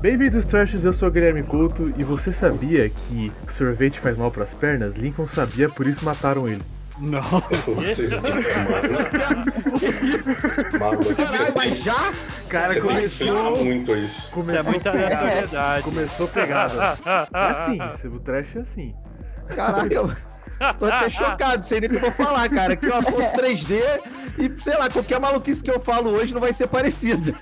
Bem-vindos, Trashers, eu sou o Guilherme Couto e você sabia que sorvete faz mal pras pernas? Lincoln sabia, por isso mataram ele. Não. Vocês Maluco, Caralho, mas já? Cara, você começou. muito isso. Isso é Começou muita aleatoriedade. Começou pegada. É assim, o trash é assim. Caraca, tô até chocado, sei nem o que eu vou falar, cara. Que eu Afonso 3D e, sei lá, qualquer maluquice que eu falo hoje não vai ser parecido.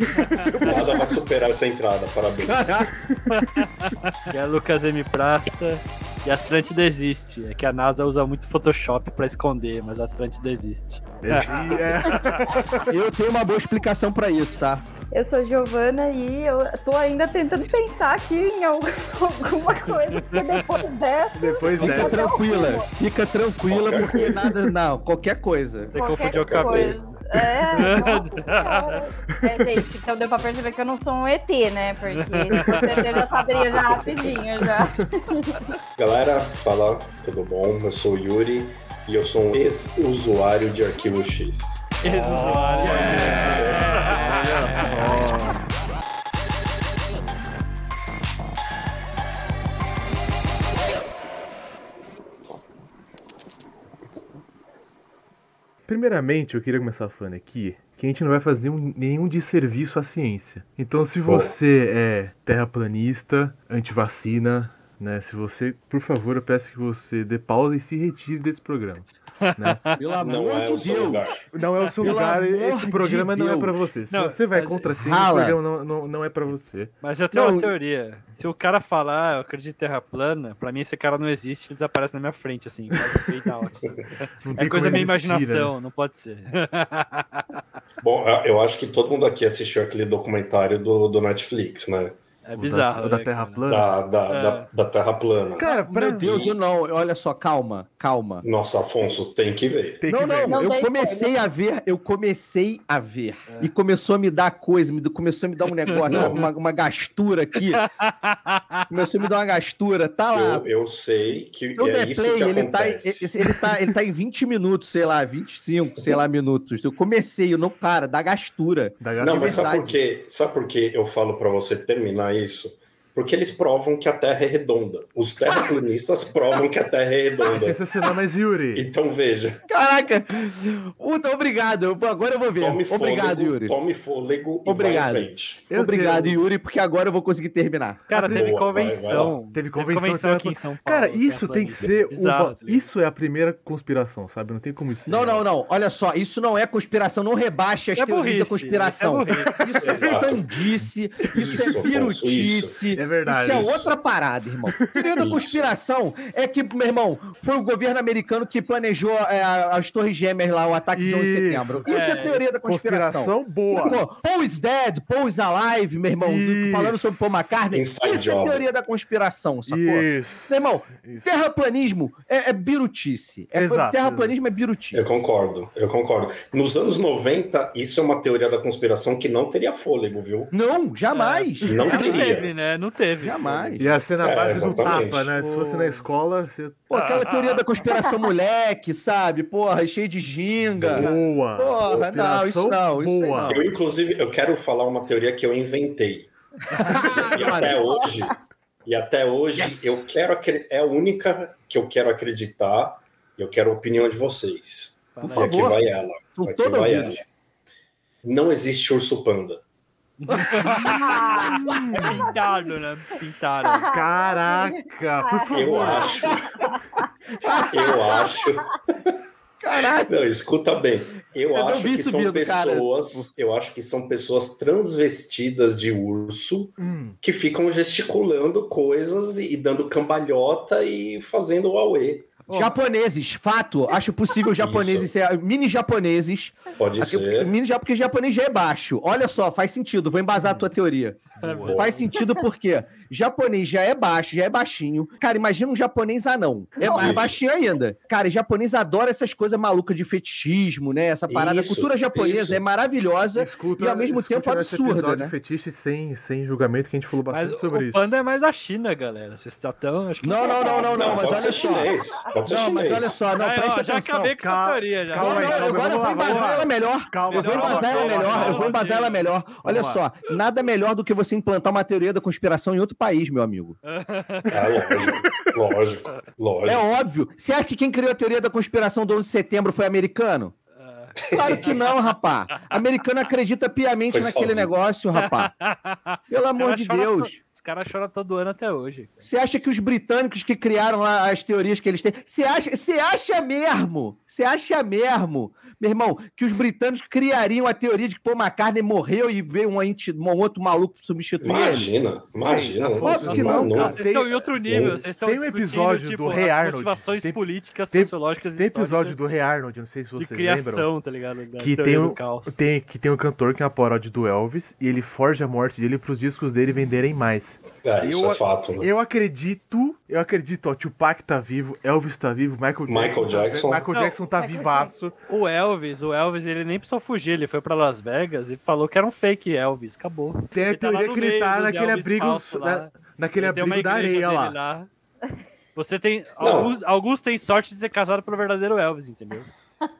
Nada vai superar essa entrada, parabéns. Que é Lucas M. Praça e Atlântida existe. É que a NASA usa muito Photoshop pra esconder, mas a Atlântida existe. É- Eu tenho uma boa explicação pra isso, tá? Eu sou Giovana e eu tô ainda tentando pensar aqui em algum- alguma coisa, porque depois dessa. Depois Fica dessa. tranquila, fica tranquila, porque nada. Não, qualquer coisa. Você qualquer confundiu a cabeça. coisa. É, nossa. É, gente, então deu pra perceber que eu não sou um ET, né? Porque eu já saberia já rapidinho já. Galera, fala, tudo bom? Eu sou o Yuri e eu sou um ex-usuário de Arquivo X. Ex-usuário. Primeiramente, eu queria começar falando aqui que a gente não vai fazer um- nenhum desserviço à ciência. Então, se você é terraplanista, antivacina, né? Se você, por favor, eu peço que você dê pausa e se retire desse programa. Pelo Não amor é de o seu Deus. lugar. Não é o seu Pelo lugar, esse programa de não é pra você. Se Não, você vai contra Rala. esse programa não, não, não é pra você. Mas eu tenho Não, uma teoria. Se o cara falar, eu acredito em terra plana, pra mim esse cara não existe, ele desaparece na minha frente, assim. out? Não É coisa da minha né? imaginação, não pode ser. Bom, eu- eu acho que todo mundo aqui assistiu aquele documentário do, do Netflix, né? É bizarro. Da, o da né, Terra cara? plana. Da, da, É. da, da Terra plana. Cara, pra Meu mim, Deus, eu não. Olha só, calma, calma. Nossa, Afonso, tem que ver. tem que Não, ver. não, Não eu comecei a ver, eu comecei a ver. E começou a me dar coisa, me, começou a me dar um negócio, sabe, uma, uma gastura aqui. Começou a me dar uma gastura, tá lá. Eu, eu sei que Se eu é isso play, que ele tá, acontece. ele, tá, ele tá em 20 minutos, sei lá, 25, sei lá, minutos. Eu comecei, eu não, cara, dá gastura. Da Não, gasolina. mas sabe por quê? Sabe por que eu falo pra você terminar isso? Porque eles provam que a Terra é redonda. Os terraplanistas provam que a Terra é É redonda. sensacional, mas Yuri. Então veja, Caraca! Puta, obrigado. Agora eu vou ver. tome Obrigado, fôlego, Yuri. tome fôlego e Obrigado. vai em frente. Eu Obrigado, tenho- Yuri, porque agora eu vou conseguir terminar. Cara, teve Boa, vai, convenção. Teve convenção aqui em São Paulo. Cara, isso tem que ser. Bizarro, uma- ligado? Isso é a primeira conspiração, sabe? Não tem como isso. Não, não, não. Olha só, isso não é conspiração, não rebaixe as É teorias burrice, da conspiração. é burrice. Isso é sandice, isso, Isso, é pirutice. É verdade. Isso é Isso. outra parada, irmão. Teoria da Isso. conspiração é que, meu irmão, foi o governo americano que planejou é, as Torres Gêmeas lá, o ataque de 11 de Isso. setembro. Isso é, É, teoria da conspiração. Conspiração boa. Sacou? Paul is dead, Paul is alive, meu irmão. Isso. Falando sobre Paul McCartney. Inside Isso é job. teoria da conspiração, sacou? Isso. Meu irmão, Isso. terraplanismo é, é birutice. É, Exato, terraplanismo é birutice. Eu concordo, eu concordo. Nos anos 90, isso é uma teoria da conspiração que não teria fôlego, viu? Não, jamais. Não Não teria. teve, né? Não teve. Jamais. Ia ser na É, base do exatamente. tapa, né? Se fosse na escola, você. Pô, aquela teoria da conspiração moleque, sabe? Porra, cheio de ginga. Boa. Porra, não, isso não, isso boa. não. Eu, inclusive, eu quero falar uma teoria que eu inventei. E até hoje, e até hoje Yes. eu quero é a única que eu quero acreditar. E eu quero a opinião de vocês. Por. Aqui favor. vai ela. Aqui vai ela. Não existe urso panda. É pintado, né? Pintaram. Caraca, por favor. Eu acho. Eu acho. Caralho. Não, escuta bem. Eu, Eu acho que são subindo, cara. pessoas. Eu acho que são pessoas transvestidas de urso Hum, que ficam gesticulando coisas e dando cambalhota e fazendo Japoneses, fato. Acho possível japoneses ser mini japoneses. Pode Aqui, ser. mini já porque japonês já é baixo. Olha só, faz sentido. Vou embasar a tua teoria. Boa. Faz sentido porque japonês já é baixo, já é baixinho. Cara, imagina um japonês anão. É mais baixinho ainda. Cara, japonês adora essas coisas malucas de fetichismo, né? Essa parada. Isso, a cultura japonesa isso. é maravilhosa escuta, e ao mesmo tempo absurda, episódio né? fetiche sem, sem julgamento, que a gente falou Mas bastante sobre o isso. panda é mais da China, galera. Vocês estão. Acho que Não, não, não, não, não, Não, mas pode olha ser só. chinês. Pode ser Não, mas olha só, não, presta ó, já atenção. acabei com essa teoria já. calma Não, aí, não, calma, agora eu vou embasar ela melhor. Calma, Eu vou embasar ela melhor, eu vou embasar ela melhor. Olha só, nada melhor do que você implantar uma teoria da conspiração em outro país, meu amigo. Ah, lógico, lógico, É lógico. óbvio. Você acha que quem criou a teoria da conspiração do 11 de setembro foi americano? Claro que não, rapá. Americano acredita piamente Foi naquele negócio, rapá. Pelo amor de Deus. to- Os caras choram todo ano até hoje. Você acha que os britânicos que criaram lá as teorias que eles têm. Você acha, você acha mesmo? Você acha mesmo, meu irmão, que os britânicos criariam a teoria de que Paul McCartney morreu e veio um, um outro maluco substituir ele? Imagina, imagina. Que não, não. Vocês estão em outro nível. Vocês estão tem um episódio tipo, do Rei Arnold. motivações Tem- políticas, tem- sociológicas e Tem episódio do Rei Arnold, não sei se de vocês lembram. criação, tá ligado? Que tem um, caos. tem, que tem um cantor que é uma paródia do Elvis e ele forja a morte dele pros discos dele venderem mais. É, isso Eu- é fato, né? Eu acredito, eu acredito, ó, Tupac tá vivo, Elvis tá vivo, Michael Jackson. Michael tá- Jackson. Michael Não, Jackson tá Michael vivaço. O Elvis, o Elvis, ele nem precisou fugir, ele foi pra Las Vegas e falou que era um fake Elvis, acabou. Tem a tá lá teoria no que ele tá naquele Elvis abrigo, lá. na- naquele Ele abrigo da areia dele lá. Você tem. Não. Alguns, alguns têm sorte de ser casado pelo verdadeiro Elvis, entendeu?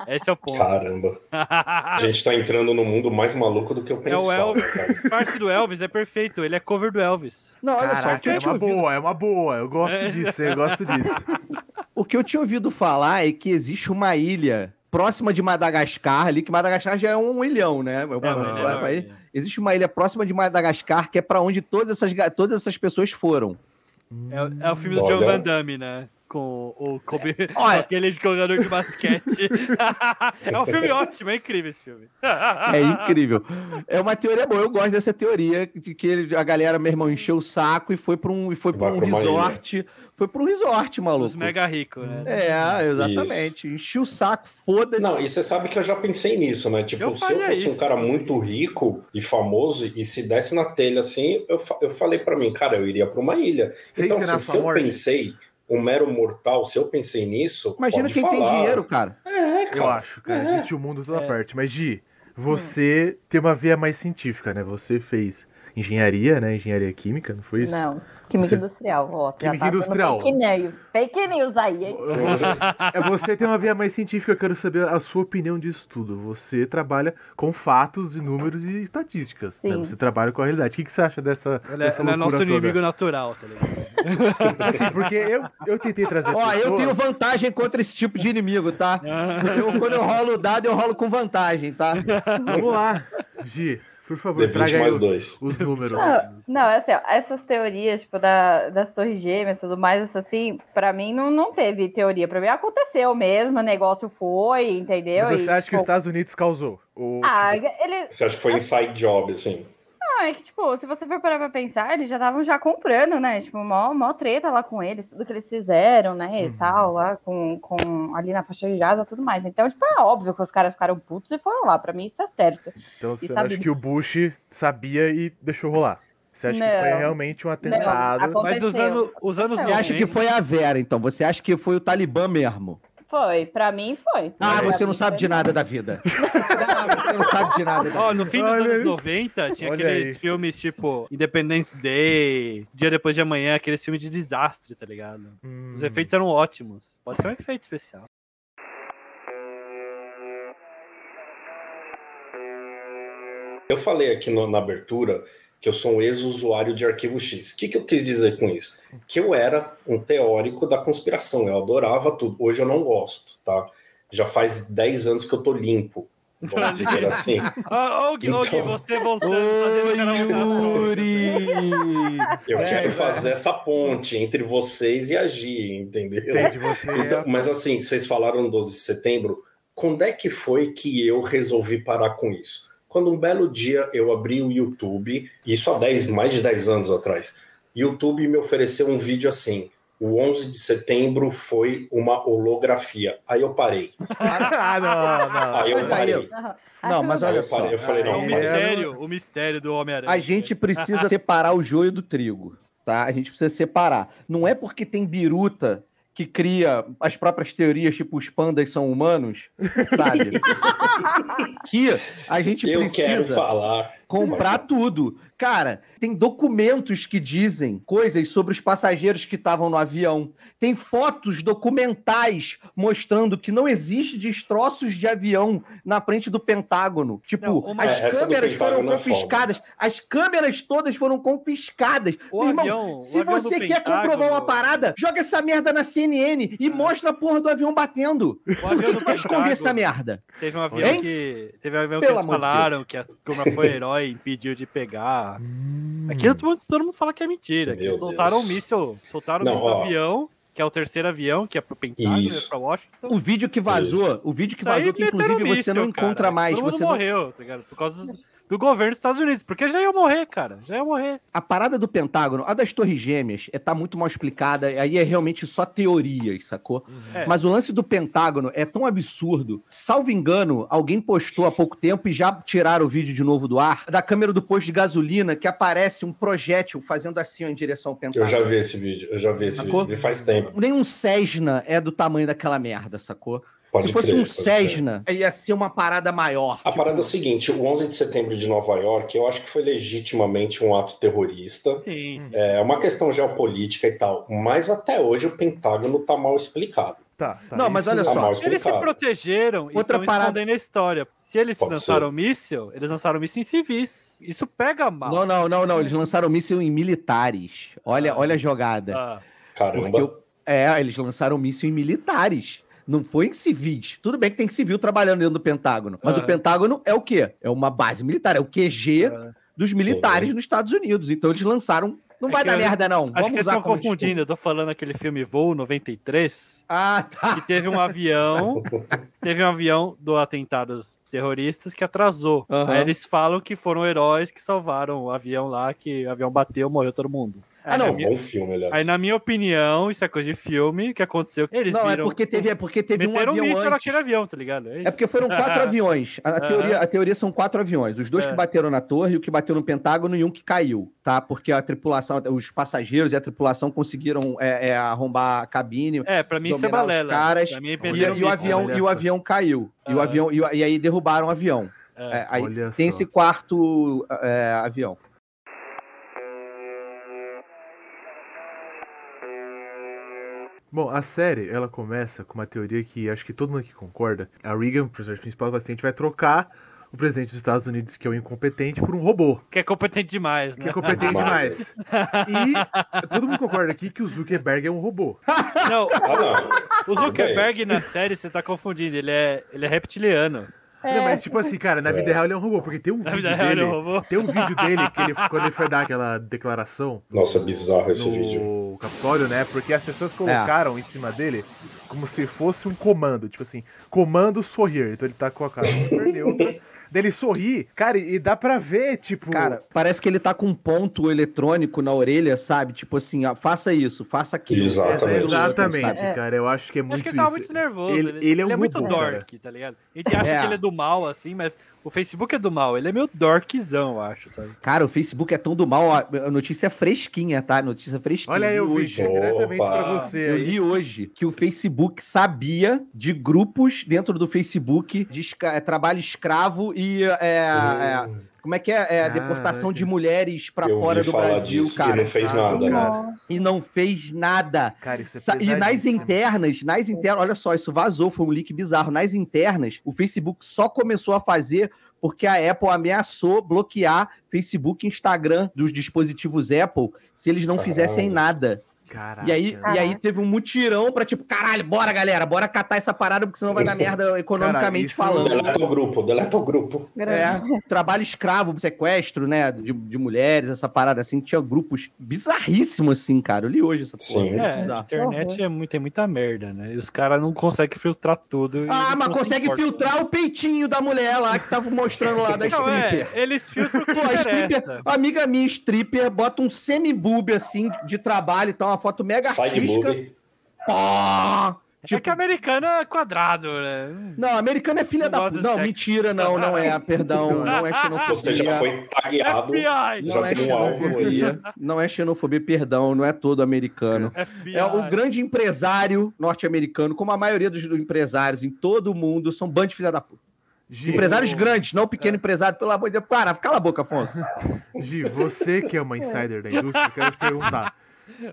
Esse é o ponto. Caramba. A gente tá entrando no mundo mais maluco do que eu É o pensava, Elvis. cara. O disfarce do Elvis é perfeito, ele é cover do Elvis. Não, olha só, o que, Caraca, eu é uma ouvido, boa, é uma boa. Eu gosto É. disso, eu gosto disso. o que eu tinha ouvido falar é que existe uma ilha próxima de Madagascar ali, que Madagascar já é um ilhão, né? É, É, uma- é. Existe uma ilha próxima de Madagascar que é pra onde todas essas, todas essas pessoas foram. É, o- é o filme do. John Van Damme, né? Com o Kobe, Olha. aquele jogador de basquete. é um filme ótimo, é incrível esse filme. É incrível. É uma teoria boa. Eu gosto dessa teoria de que a galera, meu irmão, encheu o saco e foi pra um, e foi pra um pra resort. Foi um resort, maluco. Os mega ricos, né? É, exatamente. Encheu o saco, foda-se. Não, e você sabe que eu já pensei nisso, né? Tipo, Eu se eu fosse um isso, cara se fosse muito rico e famoso e se desse na telha assim, eu, fa- eu falei pra mim, cara, eu iria pra uma ilha. Sem então, assim, se eu morte. pensei, um mero mortal, se eu pensei nisso. Imagina pode quem tem falar. dinheiro, cara. É, Eu cara. acho, cara. É. Existe o mundo toda É. parte. Mas, Gi, você tem uma veia mais científica, né? Você fez engenharia, né? Engenharia química, não foi isso? Não, química Você- industrial, ó. Química tá industrial. Fake news. Fake news aí, hein? É, você tem uma veia mais científica, eu quero saber a sua opinião disso tudo. Você trabalha com fatos e números e estatísticas. né? Sim. Você trabalha com a realidade. O que, você acha dessa, Ele é, dessa ele é nosso toda? inimigo natural, tá ligado? Assim, porque eu, eu tentei trazer Ó, eu pessoas- tenho vantagem contra esse tipo de inimigo, tá? Eu, quando eu rolo o dado, eu rolo com vantagem, tá? Vamos lá, Gi, por favor, D20 traga mais dois. os números. Não, é assim, ó, essas teorias, tipo, da, das torres gêmeas e tudo mais, assim, pra mim não, não teve teoria. Pra mim aconteceu mesmo, o negócio foi, entendeu? Mas você E, acha que os tipo, Estados Unidos causou? Ou, Ah, tipo, ele, Você acha que foi inside job, assim? Não, é que, tipo, se você for parar pra pensar, eles já estavam já comprando, né? Tipo, mó, mó treta lá com eles, tudo que eles fizeram, né? E Uhum. tal, lá com, com ali na faixa de Gaza e tudo mais. Então, tipo, é óbvio que os caras ficaram putos e foram lá. Pra mim, isso é certo. então você sabe- acha que o Bush sabia e deixou rolar? Você acha que Não. foi realmente um atentado? Aconteceu. Mas os anos, os anos Você acha que foi a Vera, então? Você acha que foi o Talibã mesmo? Foi, pra mim foi. Ah, Pra você não sabe de nada da vida. Ah, você não sabe de nada da Ó, no fim dos Olha anos aí. 90, tinha Olha aqueles aí. filmes tipo Independence Day, Dia Depois de Amanhã, aqueles filmes de desastre, tá ligado? Hum. Os efeitos eram ótimos. Pode ser um efeito especial. Eu falei aqui no- na abertura que eu sou um ex-usuário de arquivo X. O que, que eu quis dizer com isso? Que eu era um teórico da conspiração, eu adorava tudo. Hoje eu não gosto, tá? Já faz 10 anos que eu tô limpo, vamos dizer assim. Ó, Gui, Então- você voltando, Oi, Yuri! Eu É, quero é. fazer essa ponte entre vocês e a Gi, entendeu? Entende, você Então, é... mas assim, vocês falaram 12 de setembro. Quando é que foi que eu resolvi parar com isso? Quando um belo dia eu abri o YouTube, isso há 10, mais de 10 anos atrás. YouTube me ofereceu um vídeo assim. O 11 de setembro foi uma holografia. Aí eu parei. ah, não, não. Aí eu parei. Não, mas olha eu parei. só. Eu falei, não, o É, mas- mistério, o mistério do Homem-Aranha. A gente precisa separar o joio do trigo, tá? A gente precisa separar. Não é porque tem biruta que cria as próprias teorias, tipo os pandas são humanos, sabe? que a gente eu precisa. quero falar. Comprar tudo. Cara, tem documentos que dizem coisas sobre os passageiros que estavam no avião. Tem fotos documentais mostrando que não existe destroços de avião na frente do Pentágono. Tipo, Não, uma- as É, câmeras foram é confiscadas. As câmeras todas foram confiscadas. O Meu irmão, avião- o se você quer Pentágono- comprovar uma parada, joga essa merda na CNN e mostra a porra do avião batendo. O Por avião que tu vai esconder essa merda? Teve um avião Hein? que. Teve um avião Pelo que eles falaram que a turma foi herói e impediu de pegar. Hum. Aquilo todo mundo, todo mundo fala que é mentira. Que soltaram o Deus. míssil. Soltaram o míssil do avião, que é o terceiro avião, que é pro Pentágono, Isso. é pra Washington. O vídeo que vazou, o vídeo que Isso vazou, que inclusive você míssil, não encontra cara. mais. Todo mundo Você não... morreu, tá ligado? Por causa dos- do governo dos Estados Unidos. Porque já ia morrer, cara. Já ia morrer. A parada do Pentágono, a das Torres Gêmeas, é, tá muito mal explicada, aí é realmente só teorias, sacou? É. Mas o lance do Pentágono é tão absurdo. Salvo engano, alguém postou há pouco tempo e já tiraram o vídeo de novo do ar, da câmera do posto de gasolina, que aparece um projétil fazendo assim ó, em direção ao Eu Pentágono. já vi esse vídeo, eu já vi esse Sacou? vídeo. E faz tempo. Nenhum Cessna é do tamanho daquela merda, sacou? Pode Se fosse crer, um crer. Cessna, ia ser uma parada maior. A Tipo, parada é o seguinte: o 11 de setembro de Nova York, eu acho que foi legitimamente um ato terrorista. Sim, sim. É uma questão geopolítica e tal. Mas até hoje o Pentágono tá mal explicado. Tá, tá. Não, mas olha Tá só. Eles se protegeram e Outra estão parada- escondendo a história. Se eles Pode lançaram míssil, eles lançaram míssil em civis. Isso pega mal. Não, não, não, não. Eles lançaram míssil em militares. Olha, Ah. olha a jogada. Ah, Caramba. Porque é, eles lançaram míssil em militares. Não foi em civis. Tudo bem que tem civil trabalhando dentro do Pentágono. Mas Ah. o Pentágono é o quê? É uma base militar. É o QG Ah. dos militares nos Estados Unidos. Então eles lançaram. Não É vai dar eu- merda, não. acho Vamos que vocês estão confundindo. Eu tô falando aquele filme Voo 93, desculpa. Ah, tá. que teve um avião, teve um avião do atentados terroristas que atrasou. Aham. Aí eles falam que foram heróis que salvaram o avião lá, que o avião bateu, morreu todo mundo. Ah, Aí, não. na É um minha, bom filme, aliás. aí, na minha opinião, isso é coisa de filme, que aconteceu. Eles Não, é viram... porque teve, é porque teve um avião míssil antes. naquele avião, tá ligado? É porque foram quatro aviões. A, a teoria, a teoria são quatro aviões. Os dois É. que bateram na torre, o que bateu no Pentágono e um que caiu, tá? Porque a tripulação, os passageiros e a tripulação conseguiram é, é, arrombar a cabine. É, pra mim isso é dominar os balela. caras, Pra mim, E, e o avião, e o avião caiu. E, o Ah. avião, e, e aí derrubaram o avião. É. É, aí tem só. esse quarto é, avião. Bom, a série, ela começa com uma teoria que acho que todo mundo aqui concorda. A Reagan, o personagem principal, fala assim, a gente vai trocar o presidente dos Estados Unidos, que é o incompetente, por um robô, Que é competente demais, que né? é competente Demais. demais. E todo mundo concorda aqui que o Zuckerberg é um robô. Não, Ah, não. o Zuckerberg na série você tá confundindo, ele é, ele é reptiliano. Não, mas tipo assim, cara, na vida real ele é um robô, porque tem um Na vídeo vida real ele dele... é um robô. Tem um vídeo dele que ele, quando ele foi dar aquela declaração Nossa, bizarro esse vídeo. no Capitólio, né? Porque as pessoas colocaram em cima dele como se fosse um comando, tipo assim, comando sorrir. Então ele tá com a cara super neutra. Dele sorrir, cara, e dá pra ver, tipo. Cara, parece que ele tá com um ponto eletrônico na orelha, sabe? Tipo assim, ó, faça isso, faça aquilo. Exatamente. É exatamente, cara. Eu acho que é muito Acho que ele tava isso. muito nervoso. Ele, ele é um muito robô, cara. dork, tá ligado? A gente acha É. que ele é do mal, assim, mas o Facebook é do mal. Ele é meio dorkzão, eu acho, sabe? Cara, o Facebook é tão do mal, ó, a notícia fresquinha, tá? Notícia fresquinha. Olha aí eu hoje. diretamente Opa. pra você Eu aí. li hoje que o Facebook sabia de grupos dentro do Facebook de esca- é, trabalho escravo e é, é, como é que é, é, Caraca. deportação de mulheres pra Eu fora do falar Brasil, disso cara. e não fez Ah, nada, né? cara. E não fez nada. Cara, isso é E nas internas, nas internas, olha só, isso vazou, foi um leak bizarro. Nas internas, o Facebook só começou a fazer porque a Apple ameaçou bloquear Facebook e Instagram dos dispositivos Apple se eles não Caralho. fizessem nada. Caraca. E aí, e aí teve um mutirão pra tipo, caralho, bora galera, bora catar essa parada porque senão vai dar merda economicamente isso- falando. Deleta o grupo, deleta o grupo. É, trabalho escravo, sequestro, né, de, de mulheres, essa parada assim, tinha grupos bizarríssimos assim, cara. Eu li hoje essa porra. Sim. É, a internet é muito, tem muita merda, né? E os caras não conseguem filtrar tudo. Ah, mas consegue importam. filtrar o peitinho da mulher lá que tava mostrando lá da Não, é, stripper. eles filtram o que Pô, a stripper, amiga minha stripper bota um semi-boob assim de trabalho e tá uma foto mega Side artística. boob. Pô! É Tipo, que americano é quadrado, né? Não, americano é filha da puta. Não, sexo. mentira, não, não é, perdão, não é xenofobia. Você já foi tagueado. FBI! Não já é tem um alvo aí. xenofobia, não é xenofobia, perdão, não é todo americano. FBI. É o grande empresário norte-americano, como a maioria dos empresários em todo o mundo, são bando de filha da puta. Gi, Empresários o- grandes, não pequeno empresário, pelo amor de Deus. Para, cala a boca, Afonso. Gi, você que é uma insider da indústria, eu quero te perguntar.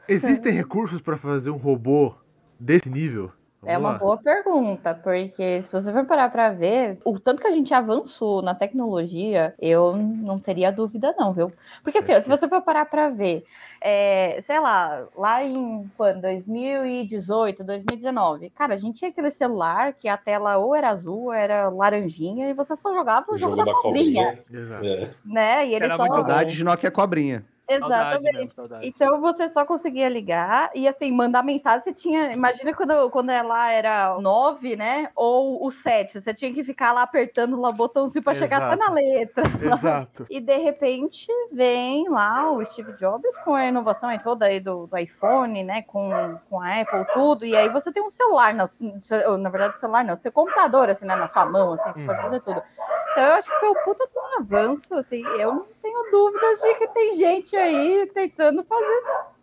Existem recursos para fazer um robô desse nível? É Vamos uma lá. boa pergunta, porque se você for parar pra ver, o tanto que a gente avançou na tecnologia, eu não teria dúvida, não, viu? Porque assim, ó, se você for parar pra ver, é, sei lá, lá em quando, 2018, 2019, cara, a gente tinha aquele celular que a tela ou era azul, ou era laranjinha, e você só jogava o O jogo, jogo da, da cobrinha, cobrinha. Exato. É. né? E ele Era só. bom. Saudades de Nokia Cobrinha. Saudade Exatamente. mesmo, saudade. Então você só conseguia ligar e assim, mandar mensagem, você tinha. Imagina quando, quando ela era o 9, né? Ou o 7. Você tinha que ficar lá apertando lá o botãozinho para chegar até Exato. na letra. Exato. E de repente vem lá o Steve Jobs com a inovação aí toda aí do, do iPhone, né? Com, com a Apple, tudo. E aí você tem um celular, na, na verdade, celular não, você tem um computador assim, né, na sua mão, assim, você pode fazer tudo. Então eu acho que foi o puta um avanço, assim, eu não tenho dúvidas de que tem gente aí tentando fazer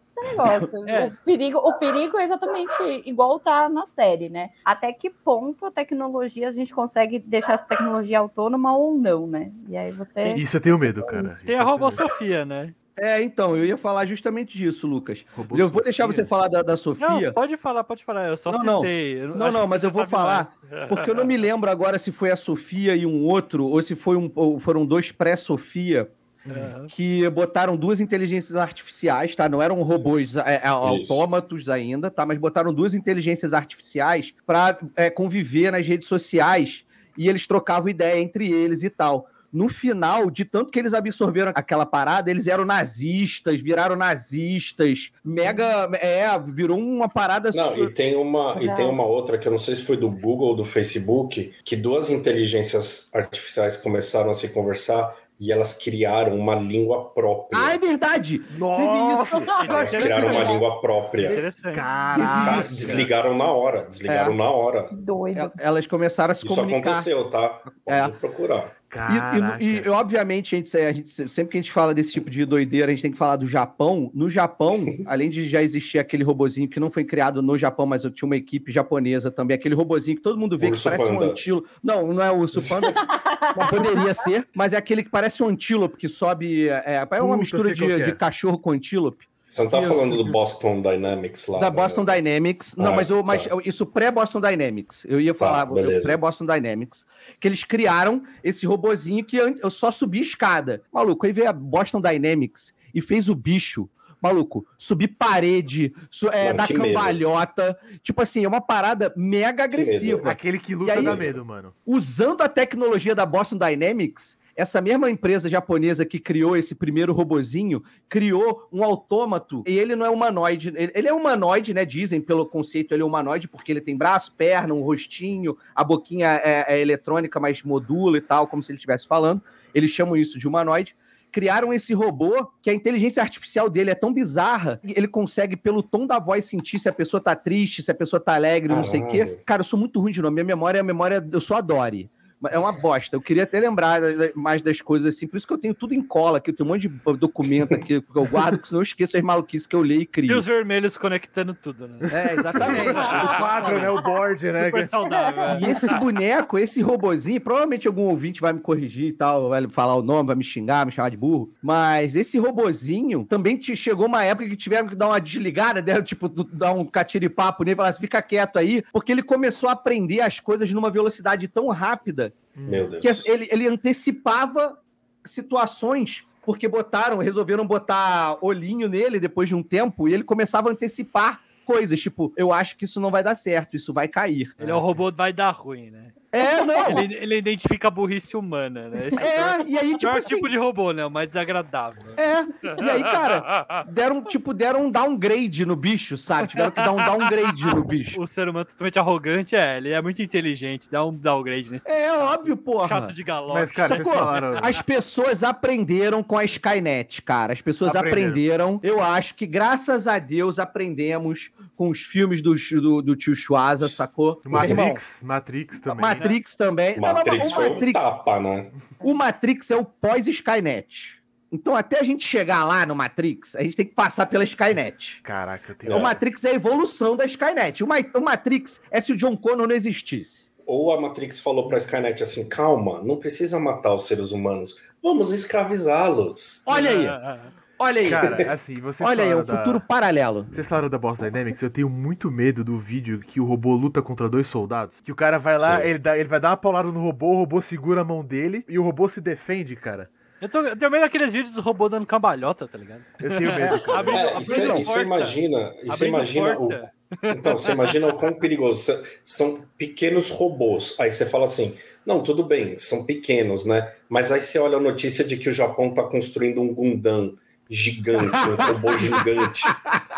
esse negócio. É. O, perigo, o perigo é exatamente igual tá na série, né? Até que ponto a tecnologia, a gente consegue deixar essa tecnologia autônoma ou não, né? E aí você... Isso eu tenho medo, cara. Isso Tem a Robô. Sofia, né? É, então, eu ia falar justamente disso, Lucas. Robô Eu vou deixar Sofia? você falar da, da Não, Sofia, pode falar, pode falar. Eu só Não, não. citei. Eu Não, não, que mas eu vou falar, mais. porque eu não me lembro agora se foi a Sofia e um outro, ou se foi um, ou foram dois pré-Sofia Aham. que botaram duas inteligências artificiais, tá? Não eram robôs é, é, autômatos ainda, tá? Mas botaram duas inteligências artificiais para conviver nas redes sociais e eles trocavam ideia entre eles e tal. No final, de tanto que eles absorveram aquela parada, eles eram nazistas, viraram nazistas, mega. É, virou uma parada. Não, su- e tem uma e Legal. tem uma outra que eu não sei se foi do Google ou do Facebook, que duas inteligências artificiais começaram a se conversar e elas criaram uma língua própria. Ah, é verdade! Nossa! elas criaram uma língua própria. Interessante. Cara, Caraca! desligaram na hora, desligaram É. na hora. Que doido. El- Elas começaram a se Isso comunicar. aconteceu, tá? Pode É. procurar. E, Caraca. e- e, obviamente, a gente, a gente- sempre que a gente fala desse tipo de doideira, a gente tem que falar do Japão. No Japão, além de já existir aquele robozinho que não foi criado no Japão, mas eu tinha uma equipe japonesa também, aquele robozinho que todo mundo vê Urso que parece um panda. antílope. Não, não é o urso panda, poderia ser, mas é aquele que parece um antílope, que sobe. É, é uma Puta, mistura de, é. de cachorro com antílope. Você não tá Isso. falando do Boston Dynamics lá? Da né? Boston Dynamics. Não, Ah, mas, eu, mas tá. isso pré-Boston Dynamics. Eu ia falar beleza. pré-Boston Dynamics. Que eles criaram esse robozinho que eu só subia escada. Maluco, aí veio a Boston Dynamics e fez o bicho. Maluco, subir parede, su- é, dar que medo. cambalhota. Tipo assim, é uma parada mega agressiva. Aquele que luta aí- dá medo, mano. Usando a tecnologia da Boston Dynamics, essa mesma empresa japonesa que criou esse primeiro robozinho criou um autômato e ele não é humanoide. Ele, é humanoide, né? Dizem pelo conceito, ele é humanoide porque ele tem braço, perna, um rostinho, a boquinha é, é eletrônica, mas modula e tal, como se ele estivesse falando. Eles chamam isso de humanoide. Criaram esse robô que a inteligência artificial dele é tão bizarra, que ele consegue, pelo tom da voz, sentir se a pessoa tá triste, se a pessoa tá alegre, não sei o quê. Caralho. Cara, eu sou muito ruim de nome. Minha memória é a memória. Eu sou a Dory. É uma bosta. Eu queria até lembrar mais das coisas assim. Por isso que eu tenho tudo em cola aqui. Eu tenho um monte de documento aqui que eu guardo, porque senão eu esqueço as maluquices que eu leio e E crio. os vermelhos conectando tudo, né? É, exatamente. O quadro, né? O board, né? Super saudável. é. E esse boneco, esse robozinho, provavelmente algum ouvinte vai me corrigir e tal, vai falar o nome, vai me xingar, me chamar de burro. Mas esse robozinho também te chegou uma época que tiveram que dar uma desligada, deram, tipo, dar um catiripapo nele e falar assim, fica quieto aí, porque ele começou a aprender as coisas numa velocidade tão rápida Meu Deus. que ele, ele antecipava situações porque botaram, resolveram botar olhinho nele depois de um tempo e ele começava a antecipar coisas, tipo, eu acho que isso não vai dar certo, isso vai cair. Ele é o robô vai dar ruim, né? É, não. Ele, ele identifica a burrice humana, né? Esse é, o É, e aí, tipo pior assim, tipo de robô, né? O mais desagradável. é, e aí, cara, deram, tipo, deram um downgrade no bicho, sabe? Tiveram que dar um downgrade no bicho. O ser humano totalmente arrogante, é, ele é muito inteligente, dá um downgrade nesse É óbvio, porra. chato de galope. Mas, cara, vocês Sacou? falaram. As pessoas aprenderam com a Skynet, cara. As pessoas Aprenderam. aprenderam. Eu acho que, graças a Deus, aprendemos com os filmes do, do, do tio Schwarza, sacou? Irmão, Matrix, Matrix também. Matrix também. Não, Matrix não, foi o, um Matrix, tapa, né? o Matrix é o pós-Skynet. Então, até a gente chegar lá no Matrix, a gente tem que passar pela Skynet. Caraca, eu tenho. O Matrix é a evolução da Skynet. O, Ma- o Matrix é se o John Connor não existisse. ou a Matrix falou pra Skynet assim: calma, não precisa matar os seres humanos, vamos escravizá-los. Olha aí, Ah, olha aí. Cara, assim, vocês olha aí, é falaram um da- futuro paralelo. Vocês falaram da Boss Dynamics, eu tenho muito medo do vídeo que o robô luta contra dois soldados. Que o cara vai lá, Sim. ele, dá, ele vai dar uma paulada no robô, o robô segura a mão dele e o robô se defende, cara. Eu, tô, eu tenho medo daqueles vídeos do robô dando cambalhota, tá ligado? Eu tenho medo, cara. Abrindo- É, e você e imagina, e você imagina o, porta. Então, você imagina o quão perigoso. São- São pequenos robôs. Aí você fala assim: não, tudo bem, são pequenos, né? Mas aí você olha a notícia de que o Japão está construindo um Gundam gigante, um robô gigante.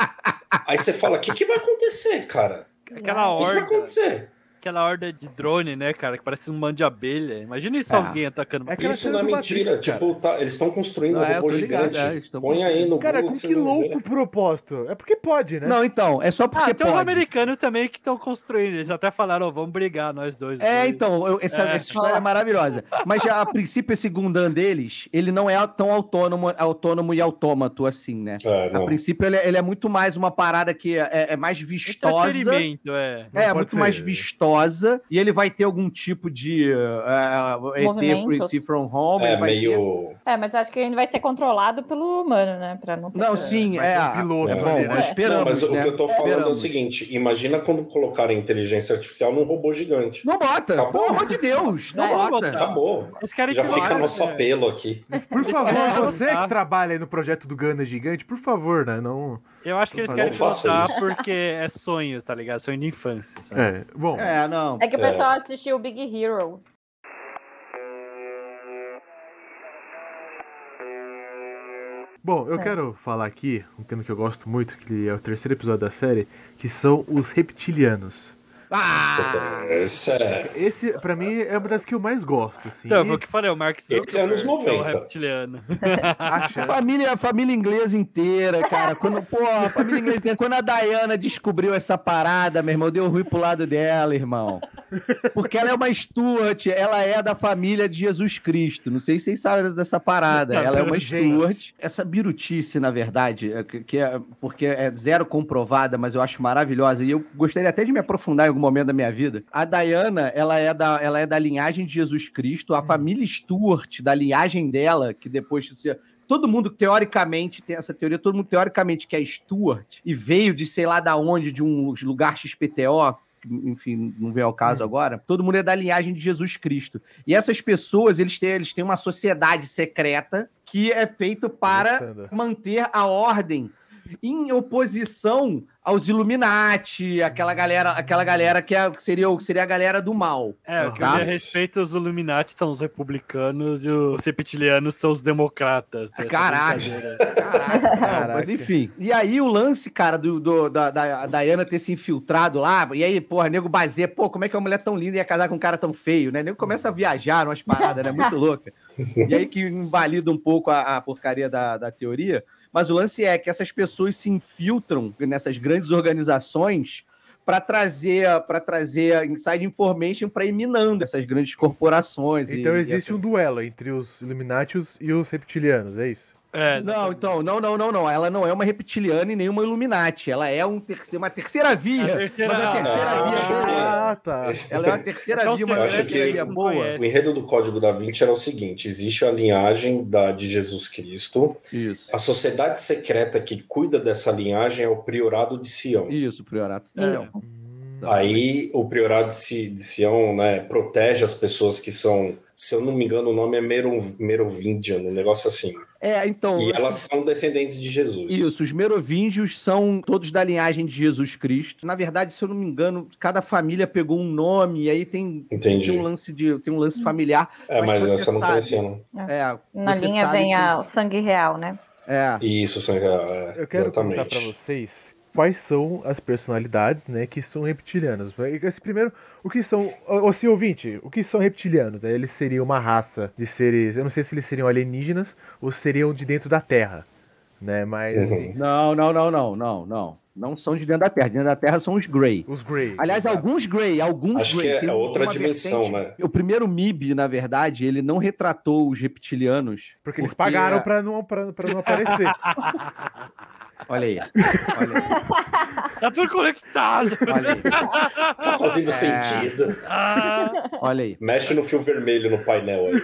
Aí você fala: o que, que vai acontecer, cara? Aquela O que, que vai acontecer? Aquela horda de drone, né, cara, que parece um mano de abelha. Imagina isso É. alguém atacando. É Isso é do mentira. Matrix, tipo, tá- eles estão construindo Não, um é, robô ligado, gigante. é, Põe aí no Cara, Google com que ver. louco propósito. É porque pode, né? Não, então, é só porque Ah, tem pode. americanos também que estão construindo. Eles até falaram, ó, vamos brigar, nós dois. É, dois. então, eu- essa, É. essa história é maravilhosa. Mas já, a princípio, esse Gundam deles, ele não é tão autônomo, autônomo e autômato assim, né? É, A princípio, ele é, ele é muito mais uma parada que é, é mais vistosa. Entretenimento, é. É, muito ser. mais vistosa. E ele vai ter algum tipo de uh, ET, Movimentos. ET from Home. É vai ter- meio. É, mas acho que ele vai ser controlado pelo humano, né? Pra não ter Não, sim, é. um piloto é bom, né? nós esperamos, Não, mas o né? que eu tô falando é o Esperamos. seguinte: imagina quando colocarem inteligência artificial num robô gigante. Não bota, Acabou. pelo amor de Deus, não vamos bota. Acabou. Esse cara Já fica faz, nosso é. apelo aqui. Por favor, É, você que trabalha aí no projeto do Gana Gigante, por favor, né? Não. Eu acho que eles querem isso. porque é sonho, tá ligado? Sonho de infância, sabe? É, bom. É, não. É que o É. pessoal assistiu o Big Hero. Bom, eu É. quero falar aqui um tema que eu gosto muito, que é o terceiro episódio da série, que são os reptilianos. Ah! Esse é. Esse, pra mim, é uma das que eu mais gosto, assim. Então, foi o que falei, o Mark Zuckerberg Esse é anos é o 90. reptiliano. acha- Família, a família inglesa inteira, cara. Quando, pô, a família inglesa inteira. Quando a Diana descobriu essa parada, meu irmão, deu ruim pro lado dela, irmão. Porque ela é uma Stuart, ela é da família de Jesus Cristo. Não sei se vocês sabem dessa parada. Ela é uma. Stuart. Essa birutice, na verdade, é que, que é, porque é zero comprovada, mas eu acho maravilhosa. E eu gostaria até de me aprofundar em algum momento da minha vida. A Diana, ela é da, ela é da linhagem de Jesus Cristo. A família Stuart, da linhagem dela, que depois Todo mundo, teoricamente, tem essa teoria, todo mundo, teoricamente, que é Stuart e veio de sei lá da onde, de um lugar XPTO, enfim, não vem ao caso agora, todo mundo é da linhagem de Jesus Cristo. E essas pessoas, eles têm, eles têm uma sociedade secreta que é feito para manter a ordem em oposição aos Illuminati, aquela galera, aquela galera que, é, que seria, que seria a galera do mal. É, o que eu Tá? a respeito, os Illuminati são os republicanos e os reptilianos são os democratas. Caraca. Caraca, cara, Caraca. mas enfim. E aí o lance, cara, do, do- da, da Diana ter se infiltrado lá, e aí, porra, nego baseia, pô, como é que uma mulher tão linda ia casar com um cara tão feio, né? Nego começa a viajar umas paradas, né? Muito louca. E aí que invalida um pouco a, a porcaria da, da teoria. Mas o lance é que essas pessoas se infiltram nessas grandes organizações para trazer para trazer inside information para ir minando essas grandes corporações. e- Então e existe essa- um duelo entre os Illuminati e os reptilianos, é isso? É, Não, então, não, não, não, não. Ela não é uma reptiliana e nem uma Illuminati. Ela é um terceiro, uma terceira via. A terceira- mas a terceira Ah, via. Ah, tá. Ela é uma terceira Então, via, uma terceira que- via boa. conhece. O enredo do Código da Vinci era o seguinte: existe a linhagem da, de Jesus Cristo, Isso. a sociedade secreta que cuida dessa linhagem é o Priorado de Sião. Isso, Priorato. Isso. Aí o Priorado de Si- de Sião né, protege as pessoas que são, se eu não me engano, o nome é Merov- Merovingian, um negócio assim. É, então. E elas são descendentes de Jesus. Isso, os merovingios são todos da linhagem de Jesus Cristo. Na verdade, se eu não me engano, cada família pegou um nome e aí tem, Entendi. tem um lance de tem um lance familiar. É, mas mas essa eu não sabe. conhecia, não. É, Na você linha sabe vem que- a, o sangue real, né? É. Isso, sangue real, é, Eu quero exatamente. perguntar pra vocês quais são as personalidades, né, que são reptilianas. Esse primeiro, o que são, ô ô, senhor ouvinte, o que são reptilianos? Eles seriam uma raça de seres, eu não sei se eles seriam alienígenas ou seriam de dentro da Terra, né, mas Uhum. assim, Não, não, não, não, não, não. Não são de dentro da Terra. De dentro da Terra são os Grey. os Grey. Aliás, exato. alguns Grey, alguns Acho Grey. que é- é outra dimensão, vertente- né? O primeiro MIB, na verdade, ele não retratou os reptilianos. Porque eles pagaram pra não, pra, pra não aparecer. Olha aí. Olha aí. Tá tudo conectado. Olha aí. Tá fazendo É. sentido. Ah, Olha aí. Mexe no fio vermelho no painel aí.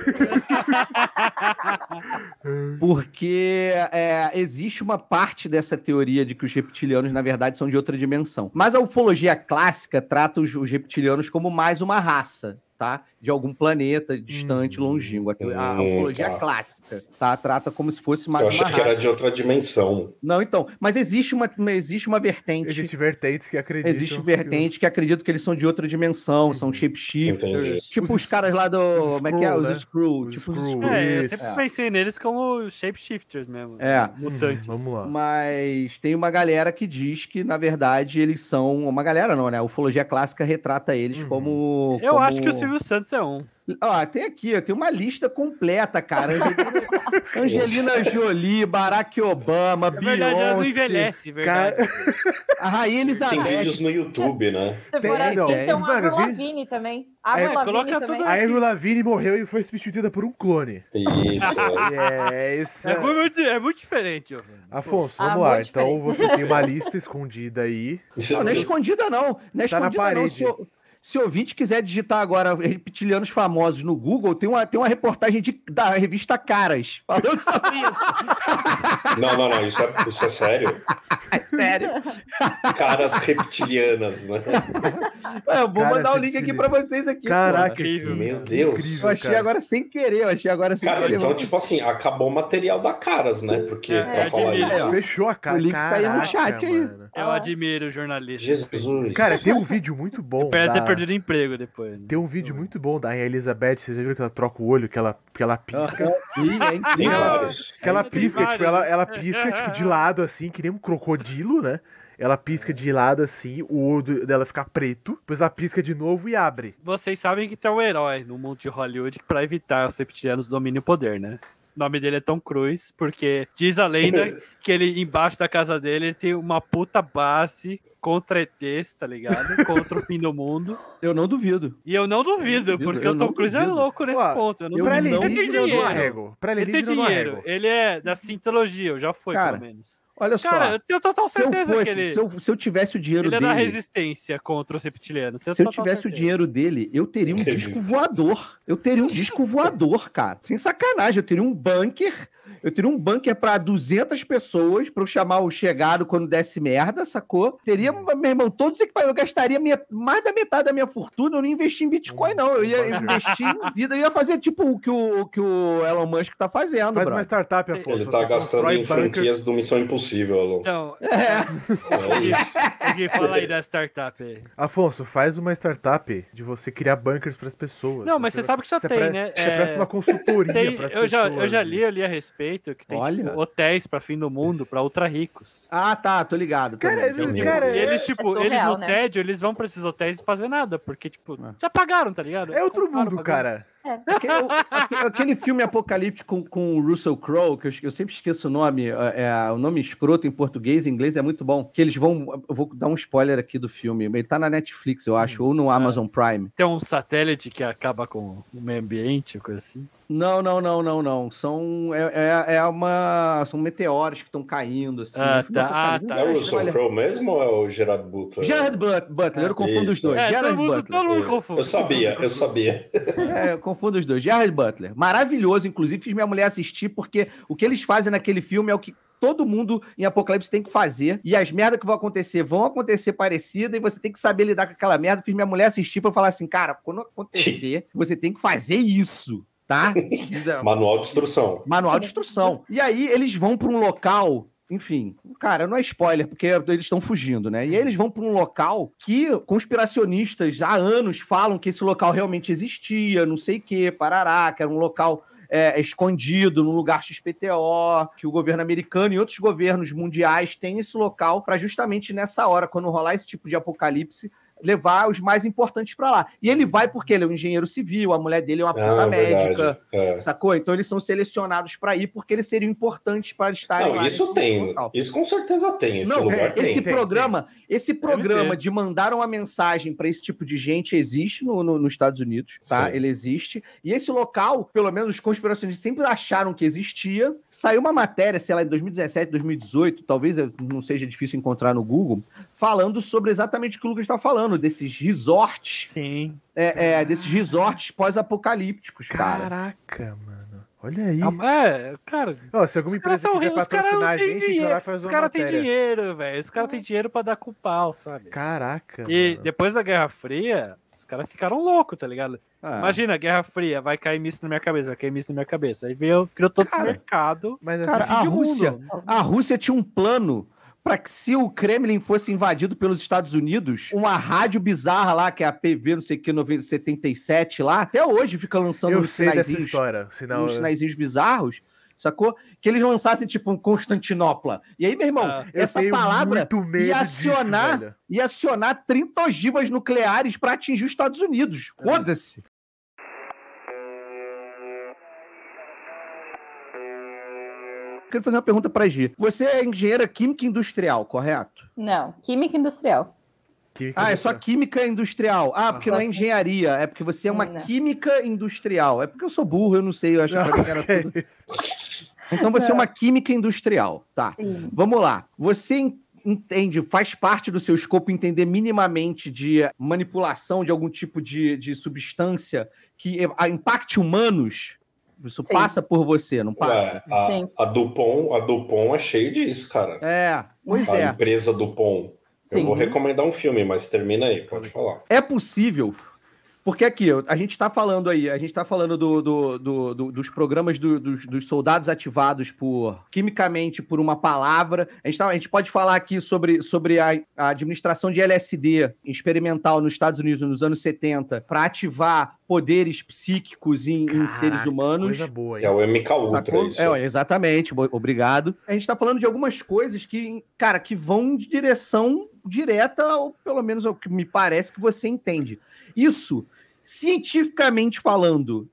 Porque é, existe uma parte dessa teoria de que os reptilianos, na verdade, são de outra dimensão. Mas a ufologia clássica trata os, os reptilianos como mais uma raça. Tá? De algum planeta distante, Hum. longínquo. A, Hum, ufologia tá. clássica tá? trata como se fosse mais Eu uma achei que era de outra dimensão. Não, então. Mas existe uma, existe uma vertente. Existe vertentes que acreditam. Existe que vertente que acreditam que eles são de outra dimensão, são shapeshifters. Entendi. Tipo Os- os, caras lá do. Como é que é? Os né? Screw. Os Tipo os Skrull. Skrull. é, eu sempre É. pensei neles como shapeshifters mesmo. É. Mutantes. Vamos lá. Mas tem uma galera que diz que, na verdade, eles são. Uma galera não, né? A ufologia clássica retrata eles Uhum. como. Eu como- acho que o Silvio Santos é um. Ó, tem aqui, ó, tem uma lista completa, cara. Angelina, Jolie, Barack Obama, Na verdade, ela não Beyoncé, envelhece, verdade. a Rainha Tem Elizabeth. vídeos no YouTube, né? Tem, for assim, não. tem um Mano, Avril vi- Lavigne também. É, Lavigne coloca também. A Avril Lavigne morreu e foi substituída por um clone. Isso. é. É, esse É muito, é muito diferente, ó. Afonso, Ah, vamos lá. muito Então diferente. você tem uma lista escondida aí. Não, não é escondida, não. Não é Tá na escondida, não. parede. Se, o- se ouvinte quiser digitar agora reptilianos famosos no Google, tem uma, tem uma reportagem de- da revista Caras falando sobre isso. Não, não, não. Isso é, isso é sério. Sério. Caras reptilianas, né? É, eu vou Cara, mandar o link aqui pra vocês aqui. Caraca, incrível. Meu Deus. Incrível, Eu achei cara. agora sem querer, eu achei agora sem Cara, querer. então, tipo assim, acabou o material da Caras, né? Porque É, pra é, falar admiro. isso. ó. Fechou a cara. O link tá aí no Caraca, chat aí. mano. Eu Ah. admiro o jornalista. Jesus. Cara, tem um vídeo muito bom. Ter da- perdido emprego depois. né? Tem um vídeo muito bom da Elizabeth. Vocês já viram que ela troca o olho, que ela, que ela pisca? Ih, é incrível. Que ela pisca, tipo, vários, ela, né? ela pisca, tipo, de lado, assim, que nem um crocodilo, né? Ela pisca de lado, assim, o olho dela fica preto, depois ela pisca de novo e abre. Vocês sabem que tem um herói no mundo de Hollywood pra evitar os reptilianos dominarem o poder, né? O nome dele é Tom Cruise, porque diz a lenda que ele, embaixo da casa dele, ele tem uma puta base contra ETs, tá ligado? Contra o fim do mundo. Eu não duvido. E eu não duvido, duvido, porque eu o Tom não Cruise é louco nesse Ó, ponto. Eu não eu pra duvido. não Ele tem eu não dinheiro. Pra Ele tem eu não dinheiro. Ele é da Scientologia, eu já foi, Cara, pelo menos. Olha só. Cara, eu tenho total se eu, certeza fosse, que ele, se, eu, se eu tivesse o dinheiro ele é da dele. resistência contra os reptilianos. Se eu tivesse o certeza. dinheiro dele, eu teria um disco Resistência. voador. Eu teria um disco voador, cara. Sem sacanagem. Eu teria um bunker. Eu teria um bunker pra 200 pessoas pra eu chamar o chegado quando desse merda, sacou? Teria, meu irmão, todos os equipamentos. Eu gastaria met- mais da metade da minha fortuna. Eu não investia em Bitcoin, não. Eu ia bunker. investir em vida. Eu ia fazer tipo o que o, o que o Elon Musk tá fazendo, Faz bro. uma startup, Afonso. Ele você tá gastando em franquias do Missão Impossível, Alô. Então, É. É isso. alguém fala aí da startup aí. Afonso, faz uma startup de você criar bunkers pras pessoas. Não, mas você sabe que já você tem, pre- né? Você É, presta uma consultoria Tem- eu, já, pessoas. eu já li, eu li a respeito que tem Olha. tipo, hotéis pra fim do mundo pra ultra ricos. Ah, tá. Tô ligado. Cara, também, eles- também. cara, e eles, é- tipo, é eles surreal, no né? tédio, eles vão pra esses hotéis e fazer nada, porque, tipo, É. já pagaram, tá ligado? É outro mundo, cara. Aquele, o- aque- aquele filme apocalíptico com, com o Russell Crowe, que eu, eu sempre esqueço o nome, é, é, o nome escroto em português, em inglês é muito bom. Que eles vão. Eu vou dar um spoiler aqui do filme. Ele tá na Netflix, eu acho, ou no Amazon Prime. Tem um satélite que acaba com o meio ambiente, coisa assim. Não, não, não, não, não. São. É, é, é uma. São meteoros que estão caindo, assim. Ah, tá. Ah, É o tá. Russell Crowe mesmo ou é o Gerard Butler? Gerard But- Butler, eu confundo os Isso. dois. É, Gerard todo mundo, Butler. todo mundo Eu- confunde. Eu sabia, eu sabia. É, eu confundo os dois. Gerard Butler. Maravilhoso, inclusive, fiz minha mulher assistir, porque o que eles fazem naquele filme é o que todo mundo em Apocalipse tem que fazer. E as merdas que vão acontecer vão acontecer parecida e você tem que saber lidar com aquela merda. Fiz minha mulher assistir pra falar assim, cara, quando acontecer, você tem que fazer isso, tá? Manual de instrução. Manual de instrução. E aí eles vão pra um local. Enfim, cara, não é spoiler, porque eles estão fugindo, né? E aí eles vão para um local que conspiracionistas há anos falam que esse local realmente existia, não sei o quê, parará, que era um local é, escondido num lugar XPTO, que o governo americano e outros governos mundiais têm esse local para justamente nessa hora, quando rolar esse tipo de apocalipse, levar os mais importantes para lá. E ele vai porque ele é um engenheiro civil, a mulher dele é uma puta Ah, médica. É. sacou? Então eles são selecionados para ir porque eles seriam importantes para estarem lá. Não, isso tem. local. Isso com certeza tem. Esse Não, lugar tem. esse tem, programa, esse programa de mandar uma mensagem para esse tipo de gente existe no, no- nos Estados Unidos, tá? Sim. Ele existe. E esse local, pelo menos os conspiracionistas sempre acharam que existia. Saiu uma matéria, sei lá, em 2017, 2018, talvez não seja difícil encontrar no Google, falando sobre exatamente o que o Lucas está falando, desses resorts, Sim. é, é, desses resorts pós-apocalípticos, cara. Caraca, mano. Olha aí. É, cara. Ó, se alguma Os caras empresa quiser caras patrocinar não a têm gente, a gente vai dinheiro. fazer Os caras têm dinheiro, velho. Os caras têm dinheiro pra dar com pau, sabe? Caraca, E mano. depois da Guerra Fria, os caras ficaram loucos, tá ligado? Ah. Imagina, Guerra Fria, vai cair míssil na minha cabeça, vai cair míssil na minha cabeça. Aí veio, criou todo esse Cara, mercado. Mas Cara, assim, a fim de Rússia, a Rússia tinha um plano para que se o Kremlin fosse invadido pelos Estados Unidos, uma rádio bizarra lá, que é a PV, não sei o que, 77 lá, até hoje fica lançando eu uns sinaizinhos, história. Sinal, uns sinaizinhos bizarros, sacou? Que eles lançassem tipo um Constantinopla. E aí, meu irmão, Ah, essa palavra ia disso, acionar, velho. ia acionar 30 ogivas nucleares para atingir os Estados Unidos. É. Foda-se. Quero fazer uma pergunta pra Gi. Você é engenheira química industrial, correto? Não, química industrial. Química Ah, é só industrial. química industrial. Ah, porque não é engenharia, é porque você é uma Não. química industrial. É porque eu sou burro, eu não sei, eu acho que mim era é tudo. Então você é uma química industrial, tá? Sim. Vamos lá. Você en- entende, faz parte do seu escopo entender minimamente de manipulação de algum tipo de, de substância que eh, a- impacte humanos? Isso Sim. passa por você, não passa? Ué, a, a Dupont, a Dupont é cheia disso, cara. É, pois a é. empresa Dupont. Eu Sim. vou recomendar um filme, mas termina aí, pode falar. É possível. Porque aqui, a gente está falando aí, a gente está falando do, do- do- do- dos programas do- dos, dos soldados ativados por quimicamente por uma palavra. A gente, tá- a gente pode falar aqui sobre, sobre a, a administração de LSD experimental nos Estados Unidos nos anos 70 para ativar poderes psíquicos em, em seres Caraca, humanos. Coisa boa, hein? É o MK Ultra, isso. É, exatamente, obrigado. A gente tá falando de algumas coisas que, cara, que vão de direção direta, ou pelo menos é o que me parece que você entende. Isso, cientificamente falando,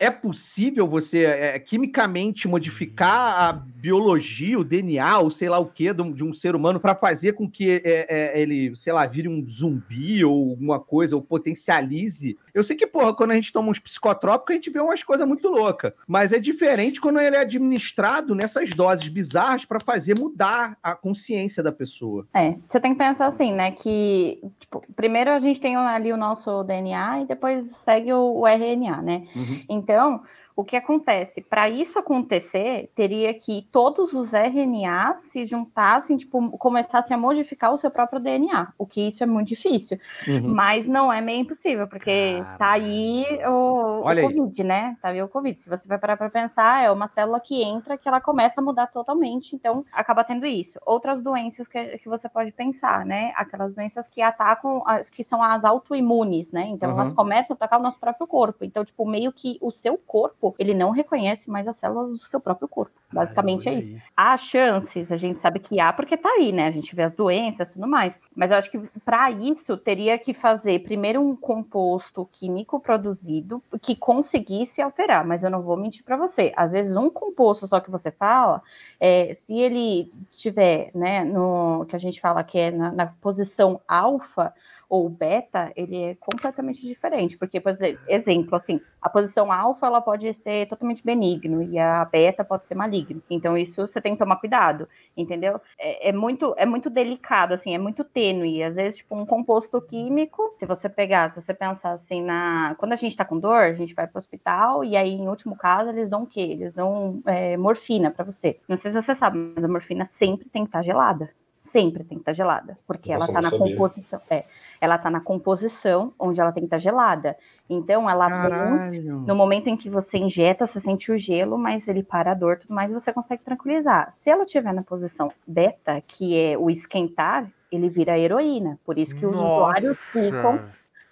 é possível você é, quimicamente modificar a biologia, o DNA, ou sei lá o que, de, um- ser humano para fazer com que é, é, ele, sei lá, vire um zumbi ou alguma coisa, ou potencialize. Eu sei que, porra, quando a gente toma uns psicotrópicos, a gente vê umas coisas muito loucas. Mas é diferente quando ele é administrado nessas doses bizarras para fazer mudar a consciência da pessoa. É, você tem que pensar assim, né? Que tipo, primeiro a gente tem ali o nosso DNA e depois segue o, o RNA, né? Então, então, o que acontece? Para isso acontecer, teria que todos os RNAs se juntassem, tipo, começassem a modificar o seu próprio DNA. O que isso é muito difícil. Uhum. Mas não é meio impossível, porque Caralho. tá aí o, o Olha aí. Covid, né? Tá aí o Covid. Se você vai parar para pensar, é uma célula que entra que ela começa a mudar totalmente, então acaba tendo isso. Outras doenças que, que você pode pensar, né? Aquelas doenças que atacam, as, que são as autoimunes, né? Então Uhum. elas começam a atacar o nosso próprio corpo. Então, tipo, meio que o seu corpo, ele não reconhece mais as células do seu próprio corpo. Basicamente é Olha isso. Há chances, a gente sabe que há, porque tá aí, né? A gente vê as doenças e tudo mais. Mas eu acho que para isso teria que fazer primeiro um composto químico produzido que conseguisse alterar. Mas eu não vou mentir para você. Às vezes, um composto só que você fala, é, se ele tiver, né, no que a gente fala que é na, na posição alfa ou beta, ele é completamente diferente. Porque, por exemplo, assim, a posição alfa ela pode ser totalmente benigno e a beta pode ser maligno. Então, isso você tem que tomar cuidado, entendeu? É, é muito, é muito delicado, assim, é muito tênue. Às vezes, tipo, um composto químico, se você pegar, se você pensar assim, na. Quando a gente tá com dor, a gente vai pro hospital e aí, em último caso, eles dão o quê? Eles dão é, morfina para você. Não sei se você sabe, mas a morfina sempre tem que estar gelada. Sempre tem que estar gelada, porque Nossa, ela tá na sabia. composição. É, ela tá na composição onde ela tem que estar gelada. Então, ela vem Caralho. no momento em que você injeta, você sente o gelo, mas ele para a dor tudo mais, você consegue tranquilizar. Se ela estiver na posição beta, que é o esquentar, ele vira heroína. Por isso que os usuários ficam